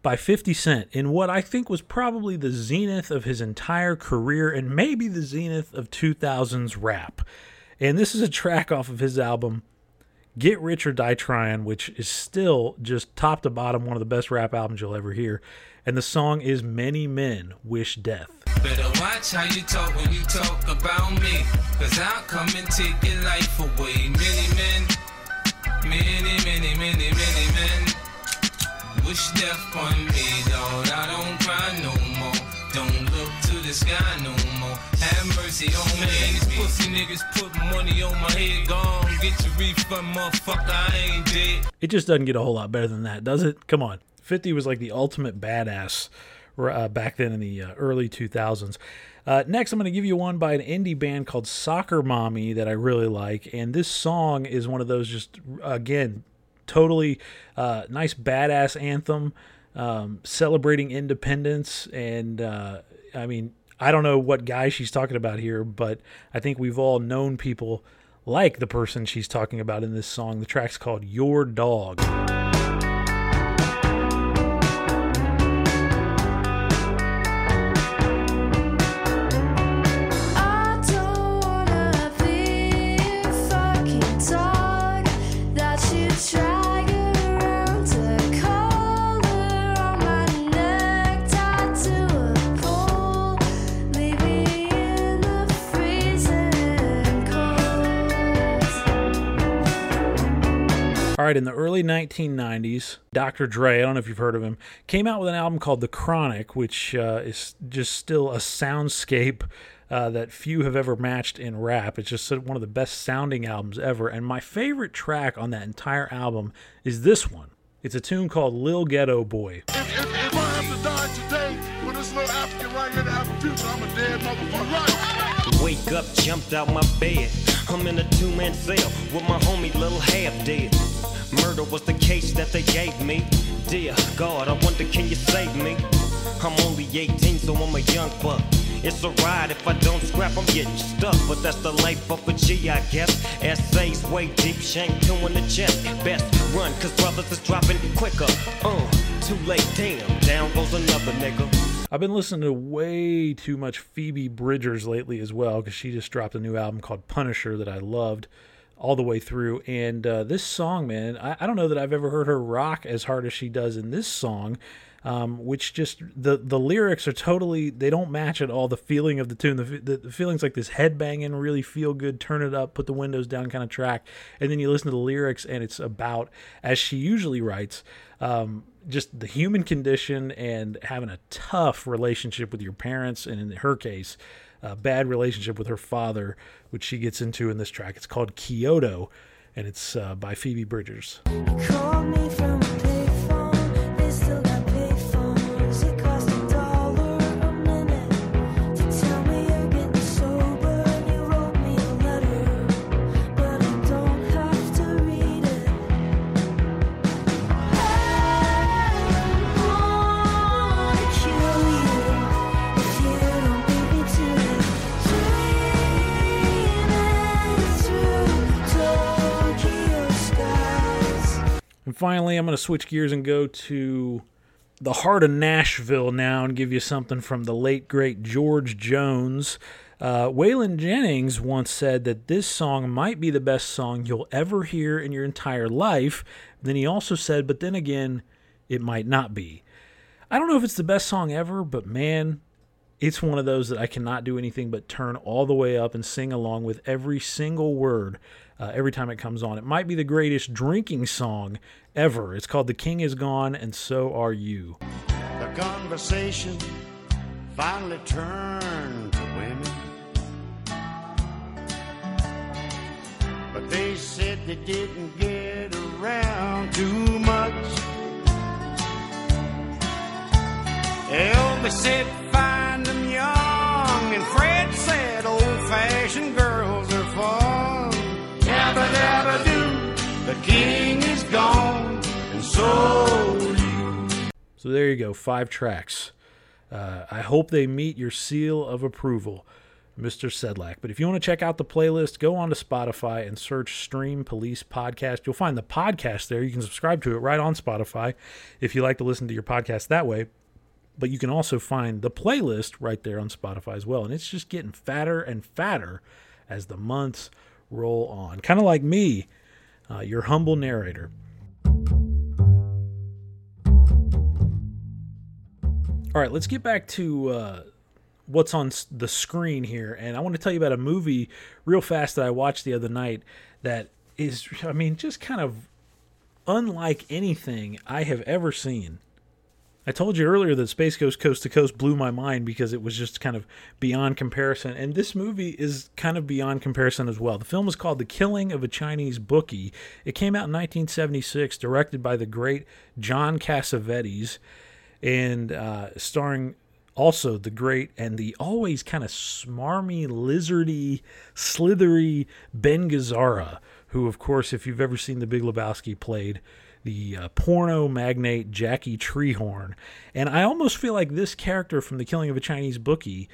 by 50 Cent in what I think was probably the zenith of his entire career and maybe the zenith of 2000s rap. And this is a track off of his album Get Rich or Die Trying, which is still just top to bottom one of the best rap albums you'll ever hear. And the song is Many Men Wish Death. Better watch how you talk when you talk about me. Cause I'll come and take your life away. Many men, many, many, many, many men wish death on me, Lord. I don't cry no more. Don't look to the sky no more. Have mercy on me. These pussy niggas put money on my head. Gone, get your refund, motherfucker. I ain't dead. It just doesn't get a whole lot better than that, does it? Come on. 50 was like the ultimate badass uh, back then in the uh, early 2000s. Uh, next, I'm going to give you one by an indie band called Soccer Mommy that I really like. And this song is one of those just, again, totally uh, nice badass anthem um, celebrating independence. And uh, I mean, I don't know what guy she's talking about here, but I think we've all known people like the person she's talking about in this song. The track's called Your Dog. Right, in the early 1990s, Dr. Dre, I don't know if you've heard of him, came out with an album called The Chronic, which uh, is just still a soundscape uh, that few have ever matched in rap. It's just one of the best sounding albums ever. And my favorite track on that entire album is this one. It's a tune called Lil Ghetto Boy. If, if, if I have to die today, when this little African right here to have a future, I'm a dead motherfucker. Right. Wake up, jumped out my bed. I'm in a two man cell with my homie, little half dead. Murder was the case that they gave me. Dear God, I wonder, can you save me? I'm only 18, so I'm a young buck. It's a ride if I don't scrap, I'm getting stuck. But that's the life of a G, I guess. Essays way deep, shank two in the chest. Best run, cause brothers is dropping quicker. Uh, too late, damn, down goes another nigga. I've been listening to way too much Phoebe Bridgers lately as well, because she just dropped a new album called Punisher that I loved all the way through. And uh, this song, man, I, I, don't know that I've ever heard her rock as hard as she does in this song. Um, which just the the lyrics are totally they don't match at all the feeling of the tune. The, the, the feelings like this headbanging, really feel good, turn it up, put the windows down kind of track, and then you listen to the lyrics and it's about as she usually writes. Um, just the human condition and having a tough relationship with your parents, and in her case, a bad relationship with her father, which she gets into in this track. It's called Kyoto, and it's uh, by Phoebe Bridgers. Finally, I'm going to switch gears and go to the heart of Nashville now and give you something from the late, great George Jones. Uh, Waylon Jennings once said that this song might be the best song you'll ever hear in your entire life. Then he also said, but then again, it might not be. I don't know if it's the best song ever, but man, it's one of those that I cannot do anything but turn all the way up and sing along with every single word uh, every time it comes on. It might be the greatest drinking song ever. It's called The King Is Gone and So Are You. The conversation finally turned to women. But they said they didn't get around too much. Elvis said find them young, and Fred said old fashioned girls so. There you go, five tracks Uh, I hope they meet your seal of approval, Mr. Sedlak. But if you want to check out the playlist, go on to Spotify and search Stream Police Podcast. You'll find the podcast there. You can subscribe to it right on Spotify if you like to listen to your podcast that way. But you can also find the playlist right there on Spotify as well. And it's just getting fatter and fatter as the months roll on. Kind of like me, uh, your humble narrator. All right, let's get back to uh, what's on the screen here. And I want to tell you about a movie real fast that I watched the other night that is, I mean, just kind of unlike anything I have ever seen. I told you earlier that Space Ghost Coast to Coast blew my mind because it was just kind of beyond comparison. And this movie is kind of beyond comparison as well. The film is called The Killing of a Chinese Bookie. It came out in 1976, directed by the great John Cassavetes, and uh, starring also the great and the always kind of smarmy, lizardy, slithery Ben Gazzara, who, of course, if you've ever seen The Big Lebowski, played the uh, porno magnate Jackie Treehorn. And I almost feel like this character from The Killing of a Chinese Bookie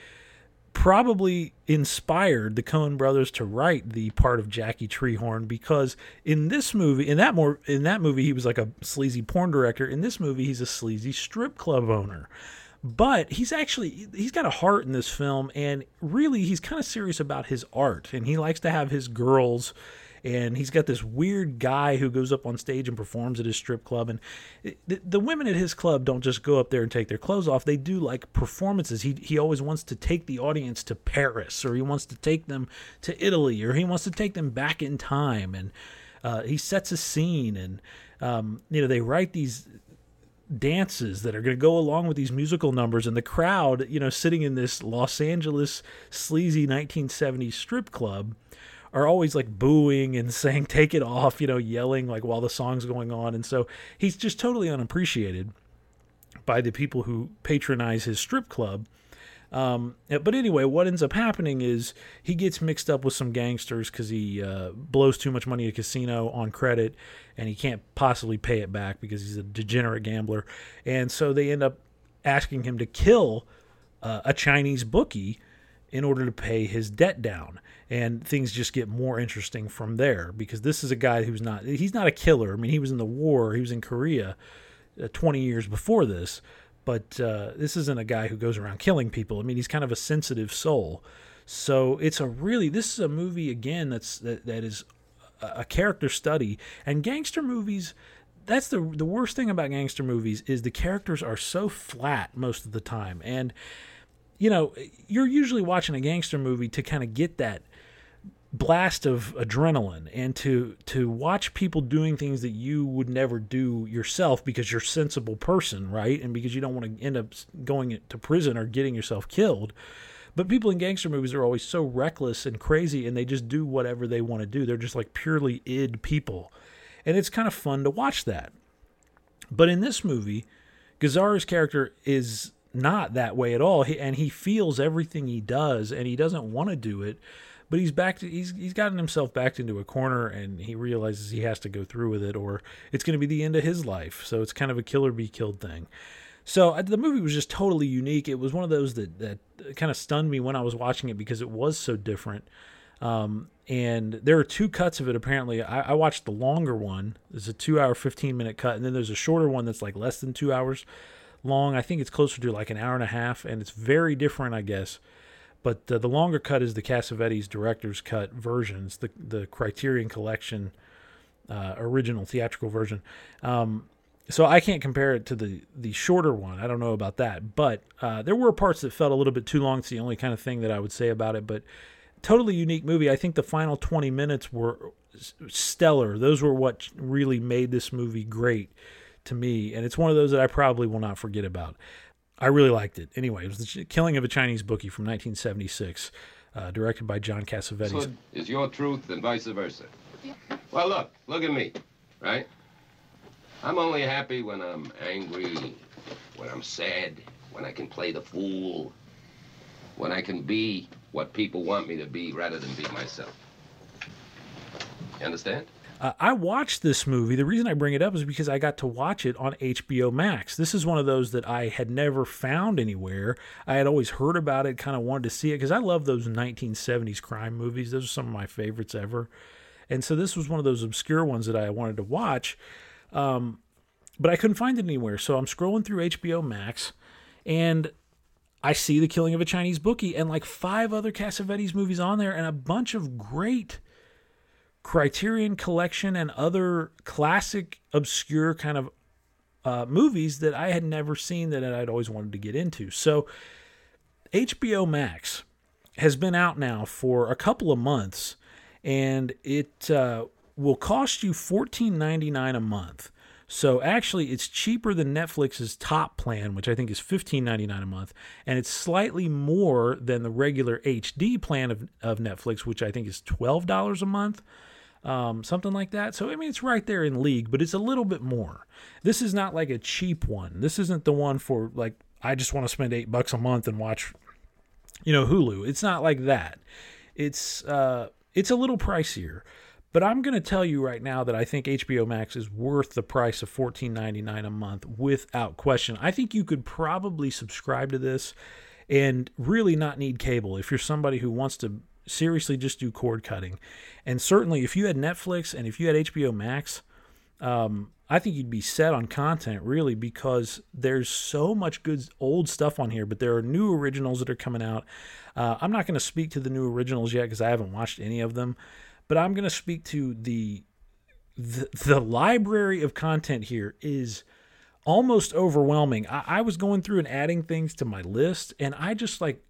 probably inspired the Coen brothers to write the part of Jackie Treehorn because in this movie in that more in that movie he was like a sleazy porn director. In this movie he's a sleazy strip club owner. But he's actually he's got a heart in this film and really he's kind of serious about his art and he likes to have his girls and he's got this weird guy who goes up on stage and performs at his strip club and the, the women at his club don't just go up there and take their clothes off. They do like performances. He he always wants to take the audience to Paris or he wants to take them to Italy or he wants to take them back in time. And uh, he sets a scene and um, you know they write these dances that are going to go along with these musical numbers and the crowd you know sitting in this los angeles sleazy 1970s strip club are always like booing and saying take it off, you know, yelling like while the song's going on. And so he's just totally unappreciated by the people who patronize his strip club. Um, but anyway, what ends up happening is he gets mixed up with some gangsters because he uh, blows too much money at a casino on credit and he can't possibly pay it back because he's a degenerate gambler. And so they end up asking him to kill uh, a Chinese bookie in order to pay his debt down. And things just get more interesting from there because this is a guy who's not he's not a killer. I mean he was in the war he was in korea uh, 20 years before this but uh, this isn't a guy who goes around killing people. I mean he's kind of a sensitive soul. So it's a really this is a movie again that's that, that is a character study. And gangster movies that's the the worst thing about gangster movies is the characters are so flat most of the time. And you know you're usually watching a gangster movie to kind of get that blast of adrenaline and to to watch people doing things that you would never do yourself because you're a sensible person, right? And because you don't want to end up going to prison or getting yourself killed. But people in gangster movies are always so reckless and crazy and they just do whatever they want to do. They're just like purely id people. And it's kind of fun to watch that. But in this movie, Gazzara's character is not that way at all. He, and he feels everything he does and he doesn't want to do it but he's back to, he's he's gotten himself backed into a corner and he realizes he has to go through with it or it's going to be the end of his life. So it's kind of a killer be killed thing. So the movie was just totally unique. It was one of those that that kind of stunned me when i was watching it because it was so different. Um, and there are two cuts of it apparently. I, I watched the longer one. There's a two hour 15 minute cut and then there's a shorter one that's like less than two hours long i think it's closer to like an hour and a half and it's very different i guess but uh, the longer cut is the Cassavetes director's cut versions, the the Criterion Collection uh, original theatrical version. Um, so I can't compare it to the the shorter one. I don't know about that, but uh, there were parts that felt a little bit too long. It's the only kind of thing that I would say about it. But totally unique movie. I think the final twenty minutes were stellar. Those were what really made this movie great to me, and it's one of those that I probably will not forget about. I really liked it. Anyway, it was the killing of a Chinese bookie from 1976, uh, directed by John Cassavetes. Is your truth and vice versa. Well, look, look at me, right? I'm only happy when I'm angry, when I'm sad, when I can play the fool, when I can be what people want me to be rather than be myself. You understand? Uh, I watched this movie. The reason I bring it up is because I got to watch it on HBO Max. This is one of those that I had never found anywhere. I had always heard about it, kind of wanted to see it because I love those 1970s crime movies. Those are some of my favorites ever. And so this was one of those obscure ones that I wanted to watch. Um, but I couldn't find it anywhere. So I'm scrolling through HBO Max and I see The Killing of a Chinese Bookie and like five other Cassavetes movies on there and a bunch of great Criterion Collection and other classic, obscure kind of uh, movies that I had never seen that I'd always wanted to get into. So HBO Max has been out now for a couple of months and it uh, will cost you $14.99 a month. So actually, it's cheaper than Netflix's top plan, which I think is $15.99 a month, and it's slightly more than the regular HD plan of, of Netflix, which I think is $12 a month. Um, something like that. So, I mean, it's right there in league, but it's a little bit more. This is not like a cheap one. This isn't the one for like, I just want to spend eight bucks a month and watch, you know, Hulu. It's not like that. It's, uh, it's a little pricier. But I'm going to tell you right now that I think HBO Max is worth the price of $14.99 a month without question. I think you could probably subscribe to this and really not need cable if you're somebody who wants to seriously just do cord cutting. And certainly, if you had Netflix and if you had HBO Max, um, I think you'd be set on content really because there's so much good old stuff on here, but there are new originals that are coming out. Uh, I'm not going to speak to the new originals yet because I haven't watched any of them, but I'm going to speak to the, the the library of content here is almost overwhelming. I, I was going through and adding things to my list, and I just like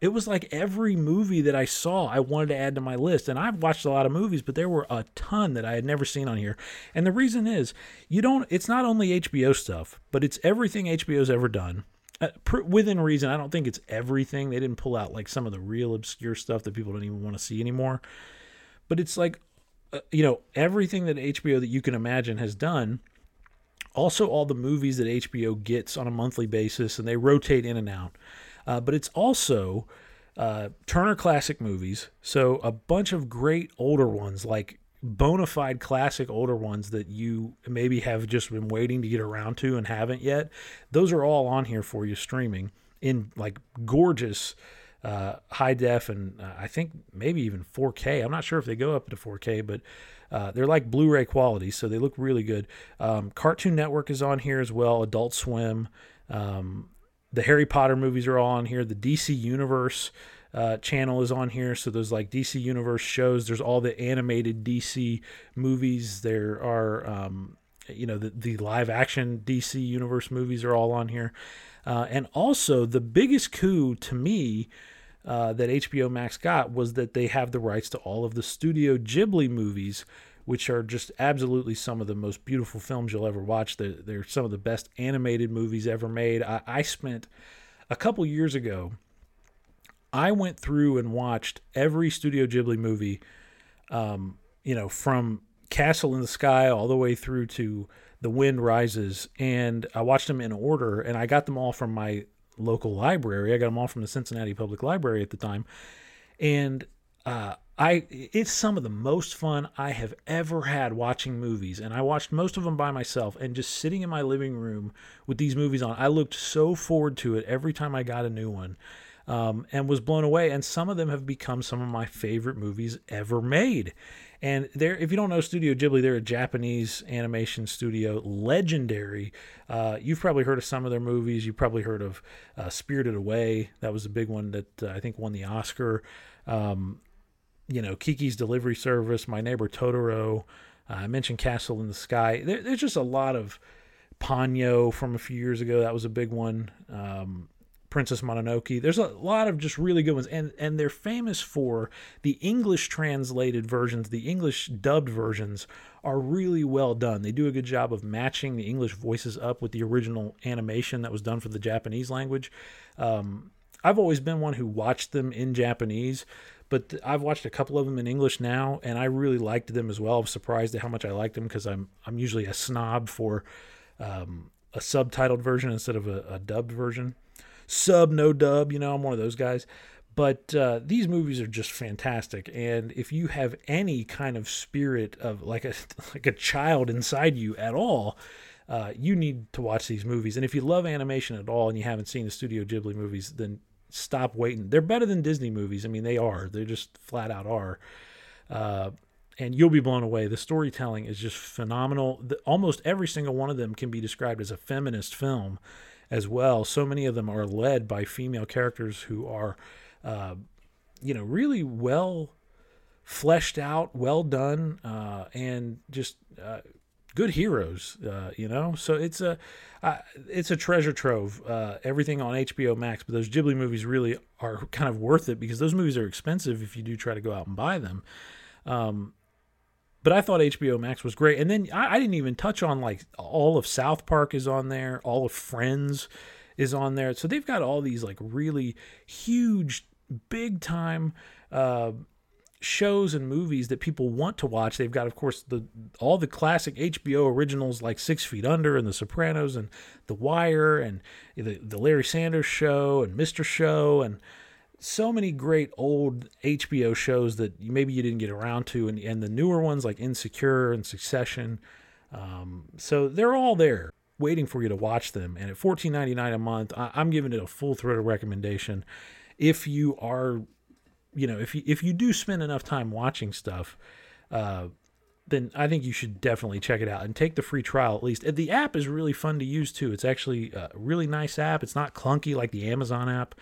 it was like every movie that I saw, I wanted to add to my list. And I've watched a lot of movies, but there were a ton that I had never seen on here. And the reason is, you don't, it's not only HBO stuff, but it's everything HBO's ever done. Uh, pr- within reason, I don't think it's everything. They didn't pull out like some of the real obscure stuff that people don't even want to see anymore. But it's like, uh, you know, everything that HBO that you can imagine has done. Also, all the movies that HBO gets on a monthly basis, and they rotate in and out. Uh, but it's also uh, Turner Classic Movies. So a bunch of great older ones, like bona fide classic older ones that you maybe have just been waiting to get around to and haven't yet. Those are all on here for you streaming in like gorgeous uh, high def and uh, I think maybe even 4K. I'm not sure if they go up to 4K, but uh, they're like Blu-ray quality, so they look really good. Um, Cartoon Network is on here as well. Adult Swim. Um, the Harry Potter movies are all on here. The DC Universe uh, channel is on here. So there's like DC Universe shows. There's all the animated DC movies. There are, um, you know, the, the live action DC Universe movies are all on here. Uh, and also, the biggest coup to me uh, that HBO Max got was that they have the rights to all of the Studio Ghibli movies, which are just absolutely some of the most beautiful films you'll ever watch. They're, they're some of the best animated movies ever made. I, I spent a couple years ago, I went through and watched every Studio Ghibli movie, um, you know, from Castle in the Sky all the way through to The Wind Rises. And I watched them in order, and I got them all from my local library. I got them all from the Cincinnati Public Library at the time. And uh, I it's some of the most fun I have ever had watching movies, and I watched most of them by myself and just sitting in my living room with these movies on. I looked so forward to it every time I got a new one, um, and was blown away. And some of them have become some of my favorite movies ever made. And they're, if you don't know Studio Ghibli, they're a Japanese animation studio, legendary. Uh, you've probably heard of some of their movies. You've probably heard of uh, Spirited Away. That was a big one that uh, I think won the Oscar. Um, you know, Kiki's Delivery Service, My Neighbor Totoro. Uh, I mentioned Castle in the Sky. There, there's just a lot of Ponyo from a few years ago. That was a big one. Um, Princess Mononoke. There's a lot of just really good ones, and and they're famous for the English translated versions. The English dubbed versions are really well done. They do a good job of matching the English voices up with the original animation that was done for the Japanese language. Um, I've always been one who watched them in Japanese but I've watched a couple of them in English now, and I really liked them as well. I'm surprised at how much I liked them because I'm I'm usually a snob for um, a subtitled version instead of a, a dubbed version. Sub no dub, you know, I'm one of those guys. But uh, these movies are just fantastic, and if you have any kind of spirit of like a like a child inside you at all, uh, you need to watch these movies. And if you love animation at all and you haven't seen the Studio Ghibli movies, then stop waiting. They're better than Disney movies. I mean, they are. They're just flat out are. Uh, and you'll be blown away. The storytelling is just phenomenal. The, almost every single one of them can be described as a feminist film as well. So many of them are led by female characters who are, uh, you know, really well fleshed out, well done, uh, and just uh, good heroes. Uh, you know, so it's a it's a treasure trove. Uh, everything on HBO Max, but those Ghibli movies really are kind of worth it because those movies are expensive if you do try to go out and buy them. Um, but I thought HBO Max was great. And then I, I, didn't even touch on like all of South Park is on there, all of Friends is on there. So they've got all these like really huge, big time uh, shows and movies that people want to watch. They've got, of course, the all the classic HBO originals like Six Feet Under and The Sopranos and The Wire and the, the Larry Sanders Show and Mr. Show and so many great old HBO shows that maybe you didn't get around to, and, and the newer ones like Insecure and Succession. Um, so they're all there waiting for you to watch them. And at $14.99 a month, I, I'm giving it a full throated recommendation. If you are, you know, if you, if you do spend enough time watching stuff, uh, then I think you should definitely check it out and take the free trial at least. The app is really fun to use too. It's actually a really nice app. It's not clunky like the Amazon app.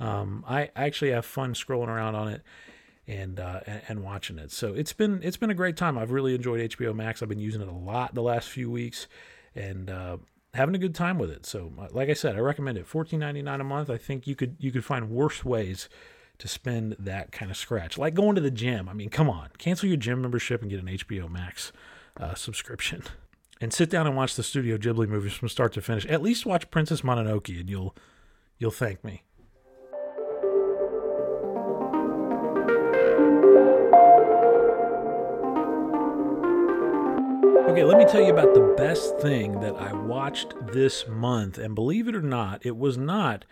Um, I actually have fun scrolling around on it and, uh, and, watching it. So it's been it's been a great time. I've really enjoyed HBO Max. I've been using it a lot the last few weeks, and uh, having a good time with it. So uh, like I said, I recommend it. Fourteen ninety nine a month. I think you could you could find worse ways to spend that kind of scratch, like going to the gym. I mean, come on, cancel your gym membership and get an HBO Max uh, subscription, and sit down and watch the Studio Ghibli movies from start to finish. At least watch Princess Mononoke, and you'll you'll thank me. Okay, let me tell you about the best thing that I watched this month. And believe it or not, it was not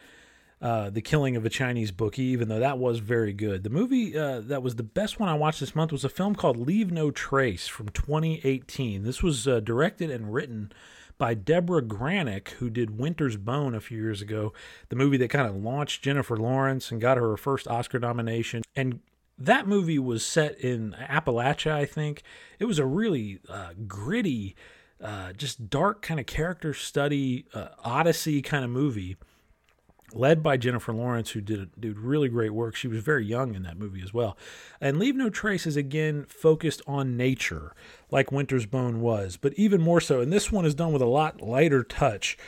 uh, The Killing of a Chinese Bookie, even though that was very good. The movie uh, that was the best one I watched this month was a film called Leave No Trace from 2018. This was uh, directed and written by Debra Granik, who did Winter's Bone a few years ago, the movie that kind of launched Jennifer Lawrence and got her her first Oscar nomination. And that movie was set in Appalachia, I think. It was a really uh, gritty, uh, just dark kind of character study, Odyssey kind of movie, led by Jennifer Lawrence, who did did really great work. She was very young in that movie as well. And Leave No Trace is again focused on nature, like Winter's Bone was, but even more so. And this one is done with a lot lighter touch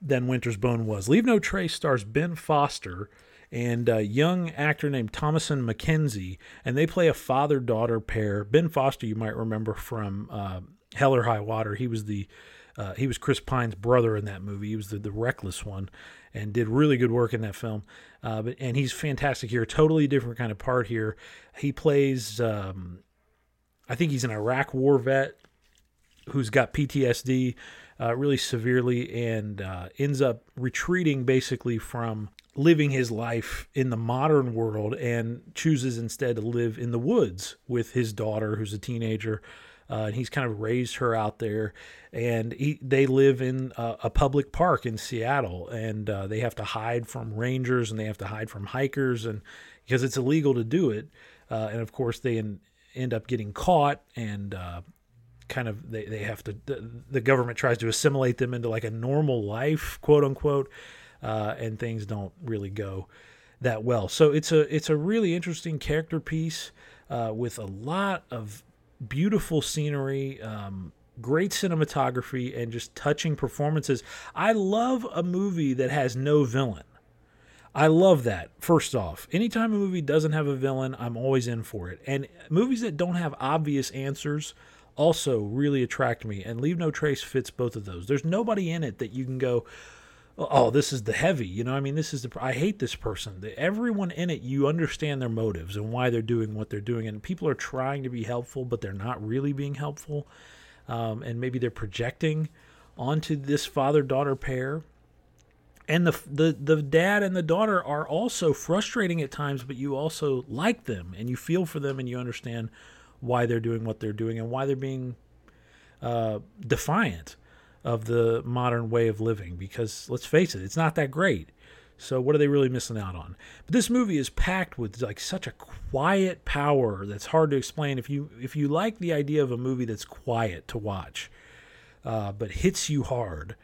than Winter's Bone was. Leave No Trace stars Ben Foster and a young actor named Thomasin McKenzie, and they play a father daughter pair. Ben Foster, you might remember from uh, Hell or High Water. He was the uh, he was Chris Pine's brother in that movie. He was the, the reckless one, and did really good work in that film. Uh, but and he's fantastic here. Totally different kind of part here. He plays. Um, I think he's an Iraq War vet who's got PTSD uh, really severely and uh, ends up retreating basically from living his life in the modern world and chooses instead to live in the woods with his daughter, who's a teenager. Uh, and he's kind of raised her out there, and he, they live in a, a, public park in Seattle, and uh, they have to hide from rangers and they have to hide from hikers, and because it's illegal to do it, uh, and of course they in, end up getting caught, and uh, kind of they, they have to the, the government tries to assimilate them into like a normal life, quote unquote uh, and things don't really go that well. So it's a it's a really interesting character piece uh, with a lot of beautiful scenery. Um, great cinematography and just touching performances. I love a movie that has no villain. I love that. First off, anytime a movie doesn't have a villain, I'm always in for it. And movies that don't have obvious answers also really attract me. And Leave No Trace fits both of those. There's nobody in it that you can go, oh, this is the heavy. You know, I mean, this is the. I hate this person. The, everyone in it, you understand their motives and why they're doing what they're doing, and people are trying to be helpful, but they're not really being helpful, um, and maybe they're projecting onto this father-daughter pair. and the the the dad and the daughter are also frustrating at times, but you also like them and you feel for them and you understand why they're doing what they're doing and why they're being uh, defiant of the modern way of living. Because let's face it, it's not that great. So what are they really missing out on? But this movie is packed with like such a quiet power that's hard to explain. If you if you like the idea of a movie that's quiet to watch, uh, but hits you hard.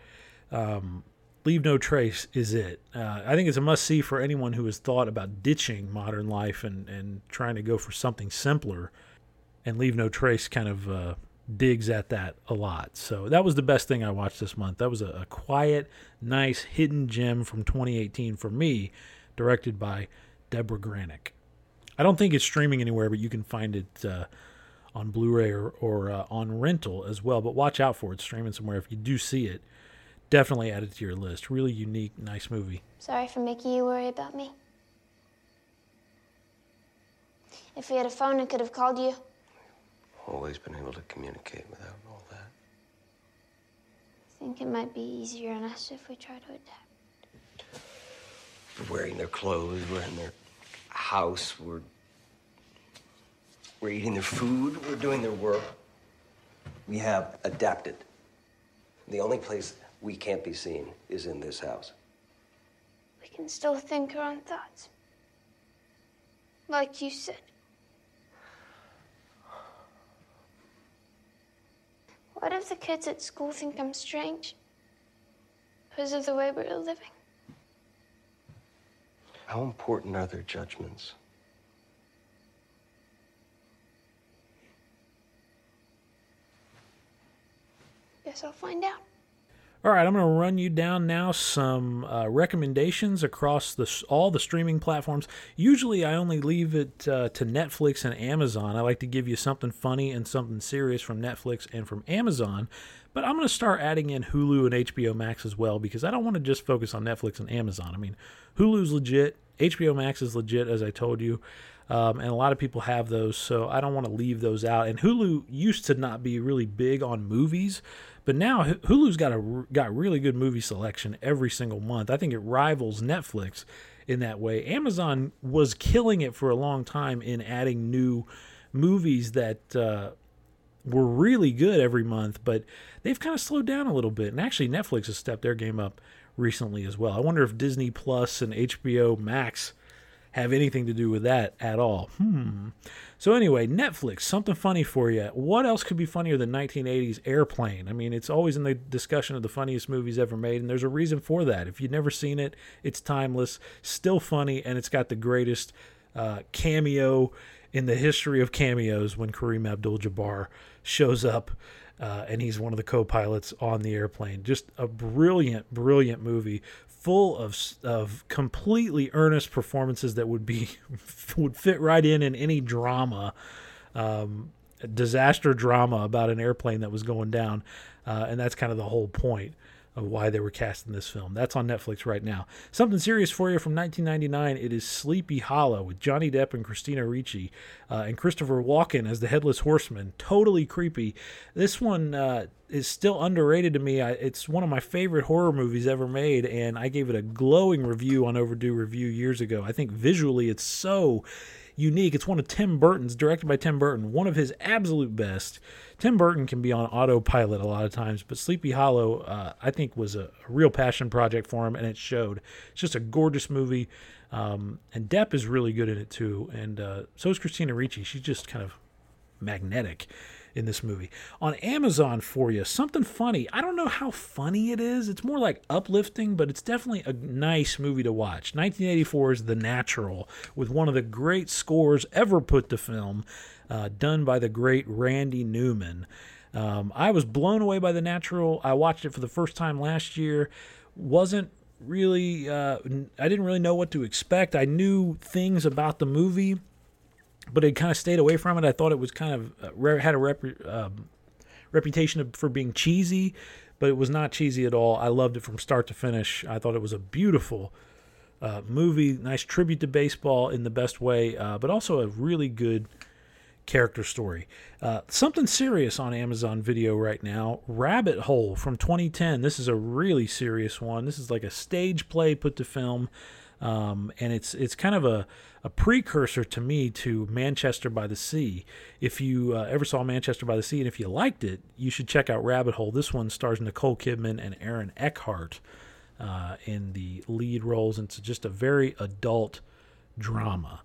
Um, Leave No Trace is it. Uh, I think it's a must see for anyone who has thought about ditching modern life and, and trying to go for something simpler. And Leave No Trace kind of uh, digs at that a lot. So that was the best thing I watched this month. That was a, a quiet, nice, hidden gem from 2018 for me, directed by Debra Granik. I don't think it's streaming anywhere, but you can find it uh, on Blu-ray or, or uh, on rental as well. But watch out for it streaming somewhere. If you do see it, definitely add it to your list. Really unique, nice movie. Sorry for making you worry about me. If we had a phone, I could have called you. Always been able to communicate without all that. I think it might be easier on us if we try to adapt. We're wearing their clothes, we're in their house, we're we're eating their food, we're doing their work. We have adapted. The only place we can't be seen is in this house. We can still think our own thoughts. Like you said. What if the kids at school think I'm strange? Because of the way we're living? How important are their judgments? Guess I'll find out. All right, I'm going to run you down now some uh, recommendations across the all the streaming platforms. Usually, I only leave it uh, to Netflix and Amazon. I like to give you something funny and something serious from Netflix and from Amazon. But I'm going to start adding in Hulu and HBO Max as well because I don't want to just focus on Netflix and Amazon. I mean, Hulu's legit, HBO Max is legit, as I told you. Um, and a lot of people have those, so I don't want to leave those out. And Hulu used to not be really big on movies, but now Hulu's got a got really good movie selection every single month. I think it rivals Netflix in that way. Amazon was killing it for a long time in adding new movies that uh, were really good every month, but they've kind of slowed down a little bit. And actually, Netflix has stepped their game up recently as well. I wonder if Disney Plus and HBO Max have anything to do with that at all. Hmm. So anyway, Netflix, something funny for you. What else could be funnier than 1980s Airplane? I mean, it's always in the discussion of the funniest movies ever made, and there's a reason for that. If you've never seen it, it's timeless, still funny, and it's got the greatest uh, cameo in the history of cameos when Kareem Abdul-Jabbar shows up. Uh, and he's one of the co-pilots on the airplane. Just a brilliant, brilliant movie full of of completely earnest performances that would be would fit right in in any drama, um, disaster drama about an airplane that was going down, uh, and that's kind of the whole point of why they were cast in this film. That's on Netflix right now. Something serious for you from 1999. It is Sleepy Hollow with Johnny Depp and Christina Ricci uh, and Christopher Walken as the Headless Horseman. Totally creepy. This one uh, is still underrated to me. I, it's one of my favorite horror movies ever made, and I gave it a glowing review on Overdue Review years ago. I think visually it's so unique. It's one of Tim Burton's, directed by Tim Burton, one of his absolute best. Tim Burton can be on autopilot a lot of times, but Sleepy Hollow, uh, I think, was a, real passion project for him, and it showed. It's just a gorgeous movie, um, and Depp is really good in it too, and uh, so is Christina Ricci. She's just kind of magnetic in this movie. On Amazon for you, something funny. I don't know how funny it is. It's more like uplifting, but it's definitely a nice movie to watch. 1984 is The Natural, with one of the great scores ever put to film uh, done by the great Randy Newman. Um, I was blown away by The Natural. I watched it for the first time last year. Wasn't really, uh, I didn't really know what to expect. I knew things about the movie, but it kind of stayed away from it. I thought it was kind of uh, had a rep, um, reputation for being cheesy, but it was not cheesy at all. I loved it from start to finish. I thought it was a beautiful uh, movie, nice tribute to baseball in the best way, uh, but also a really good character story. Uh, something serious on Amazon Video right now Rabbit Hole from 2010. This is a really serious one. This is like a stage play put to film. Um, and it's it's kind of a, a precursor to me to Manchester by the Sea. If you uh, ever saw Manchester by the Sea and if you liked it, you should check out Rabbit Hole. This one stars Nicole Kidman and Aaron Eckhart uh, in the lead roles. And it's just a very adult drama.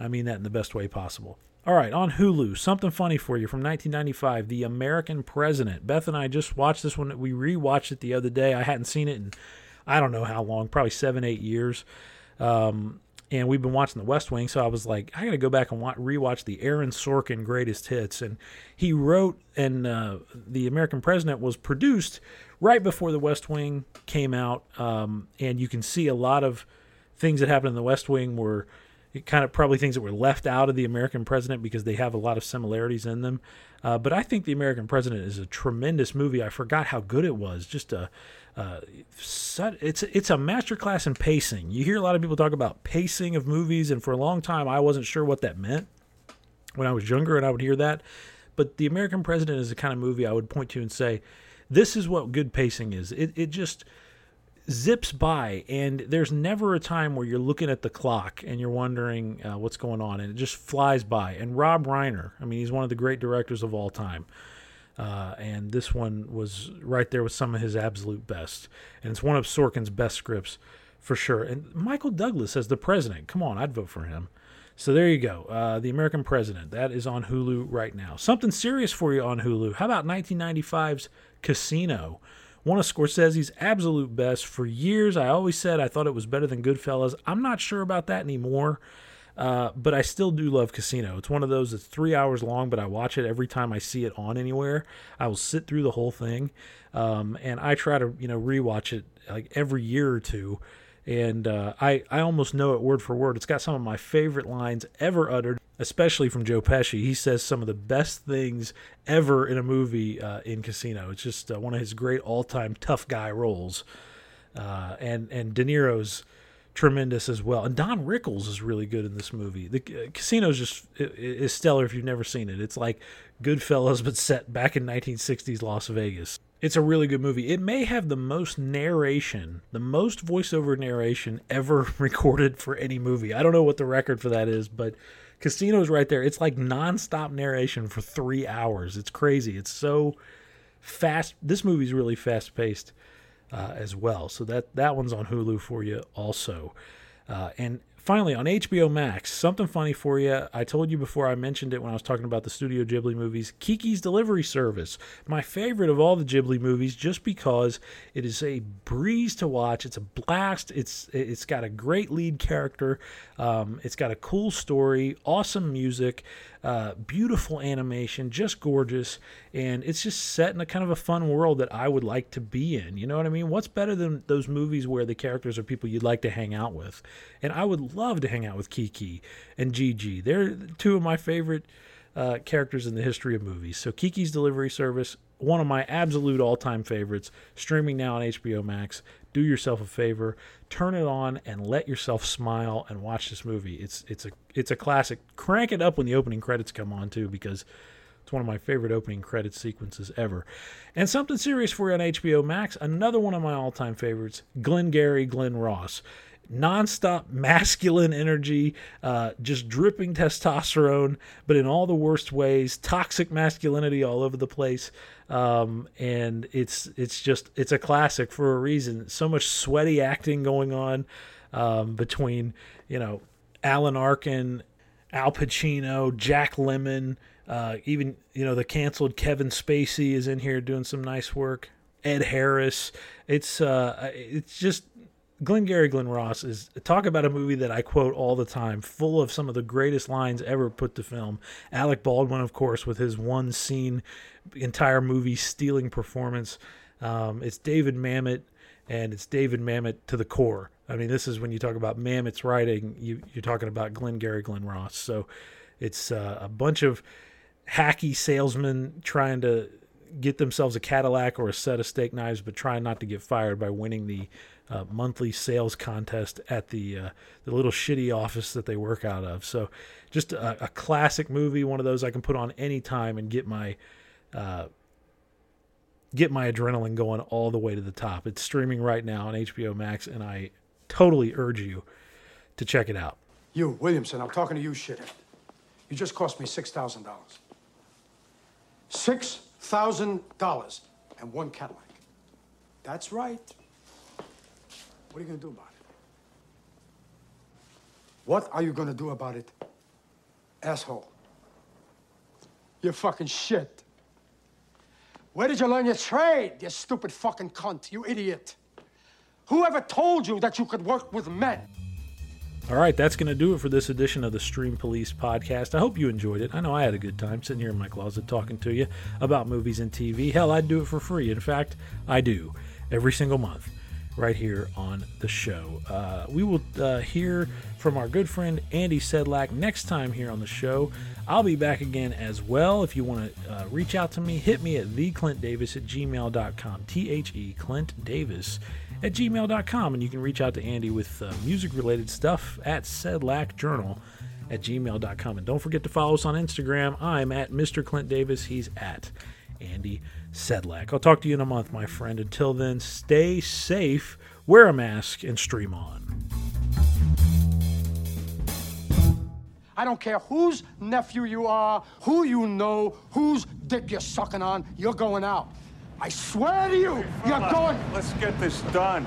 I mean that in the best way possible. All right, on Hulu, something funny for you from 1995, The American President. Beth and I just watched this one. We rewatched it the other day. I hadn't seen it in I don't know how long, probably seven, eight years. Um, and we've been watching The West Wing, so I was like, I got to go back and watch, rewatch the Aaron Sorkin greatest hits. And he wrote, and uh, The American President was produced right before The West Wing came out. Um, and you can see a lot of things that happened in The West Wing were kind of probably things that were left out of The American President because they have a lot of similarities in them. Uh, but I think The American President is a tremendous movie. I forgot how good it was. Just a uh, it's it's a masterclass in pacing. You hear a lot of people talk about pacing of movies, and for a long time, I wasn't sure what that meant when I was younger, and I would hear that. But The American President is the kind of movie I would point to and say, "This is what good pacing is." It it just zips by, and there's never a time where you're looking at the clock and you're wondering uh, what's going on, and it just flies by. And Rob Reiner, I mean, he's one of the great directors of all time. Uh, and this one was right there with some of his absolute best. And it's one of Sorkin's best scripts for sure. And Michael Douglas as the president. Come on, I'd vote for him. So there you go. Uh, the American President. That is on Hulu right now. Something serious for you on Hulu. How about 1995's Casino? One of Scorsese's absolute best. For years, I always said I thought it was better than Goodfellas. I'm not sure about that anymore. Uh, but I still do love Casino. It's one of those that's three hours long, but I watch it every time I see it on anywhere. I will sit through the whole thing, um, and I try to you know rewatch it like every year or two. And uh, I I almost know it word for word. It's got some of my favorite lines ever uttered, especially from Joe Pesci. He says some of the best things ever in a movie uh, in Casino. It's just uh, one of his great all time tough guy roles. Uh, and and De Niro's tremendous as well. And Don Rickles is really good in this movie. The uh, Casino is just is stellar if you've never seen it. It's like Goodfellas but set back in 1960s Las Vegas. It's a really good movie. It may have the most narration, the most voiceover narration ever recorded for any movie. I don't know what the record for that is, but Casino's right there. It's like nonstop narration for three hours. It's crazy. It's so fast. This movie's really fast paced uh, as well. So that that one's on Hulu for you also. Uh, and finally on HBO Max, something funny for you. I told you before I mentioned it when I was talking about the Studio Ghibli movies, Kiki's Delivery Service. My favorite of all the Ghibli movies just because it is a breeze to watch. It's a blast. It's it's got a great lead character. Um, it's got a cool story, awesome music. Uh, beautiful animation, just gorgeous, and it's just set in a kind of a fun world that I would like to be in. You know what I mean? What's better than those movies where the characters are people you'd like to hang out with? And I would love to hang out with Kiki and Jiji. They're two of my favorite uh, characters in the history of movies. So Kiki's Delivery Service, one of my absolute all-time favorites, streaming now on HBO Max. Do yourself a favor, turn it on and let yourself smile and watch this movie. It's it's a it's a classic. Crank it up when the opening credits come on too because it's one of my favorite opening credit sequences ever. And something serious for you on HBO Max, another one of my all-time favorites, Glengarry Glen Ross nonstop masculine energy, uh, just dripping testosterone, but in all the worst ways, toxic masculinity all over the place. Um, and it's it's just it's a classic for a reason. So much sweaty acting going on um, between you know Alan Arkin, Al Pacino, Jack Lemmon. Uh, even you know the canceled Kevin Spacey is in here doing some nice work. Ed Harris. It's uh, it's just Glengarry Glen Ross is talk about a movie that I quote all the time, full of some of the greatest lines ever put to film. Alec Baldwin, of course, with his one scene, entire movie stealing performance. Um, it's David Mamet, and it's David Mamet to the core. I mean, this is when you talk about Mamet's writing, you, are talking about Glengarry Glen Ross. So it's uh, a bunch of hacky salesmen trying to get themselves a Cadillac or a set of steak knives, but trying not to get fired by winning the uh, monthly sales contest at the uh, the little shitty office that they work out of. So, just a, a classic movie, one of those I can put on any time and get my uh, get my adrenaline going all the way to the top. It's streaming right now on HBO Max, and I totally urge you to check it out. You, Williamson, I'm talking to you, shithead. You just cost me $6,000. $6,000 and one Cadillac. That's right. What are you going to do about it? What are you going to do about it, asshole? You're fucking shit. Where did you learn your trade, you stupid fucking cunt, you idiot? Whoever told you that you could work with men? All right, that's going to do it for this edition of the Stream Police podcast. I hope you enjoyed it. I know I had a good time sitting here in my closet talking to you about movies and TV. Hell, I'd do it for free. In fact, I do every single month right here on the show. Uh, we will uh, hear from our good friend Andy Sedlak next time here on the show. I'll be back again as well. If you want to uh, reach out to me, hit me at theclintdavis at gmail.com. T H E Clint Davis at gmail.com. And you can reach out to Andy with uh, music related stuff at Sedlak Journal at gmail.com. And don't forget to follow us on Instagram. I'm at Mr. Clint Davis. He's at Andy Sedlak. I'll talk to you in a month, my friend. Until then, stay safe, wear a mask, and stream on. I don't care whose nephew you are, who you know, whose dick you're sucking on, you're going out. I swear to you, you're going. Let's get this done.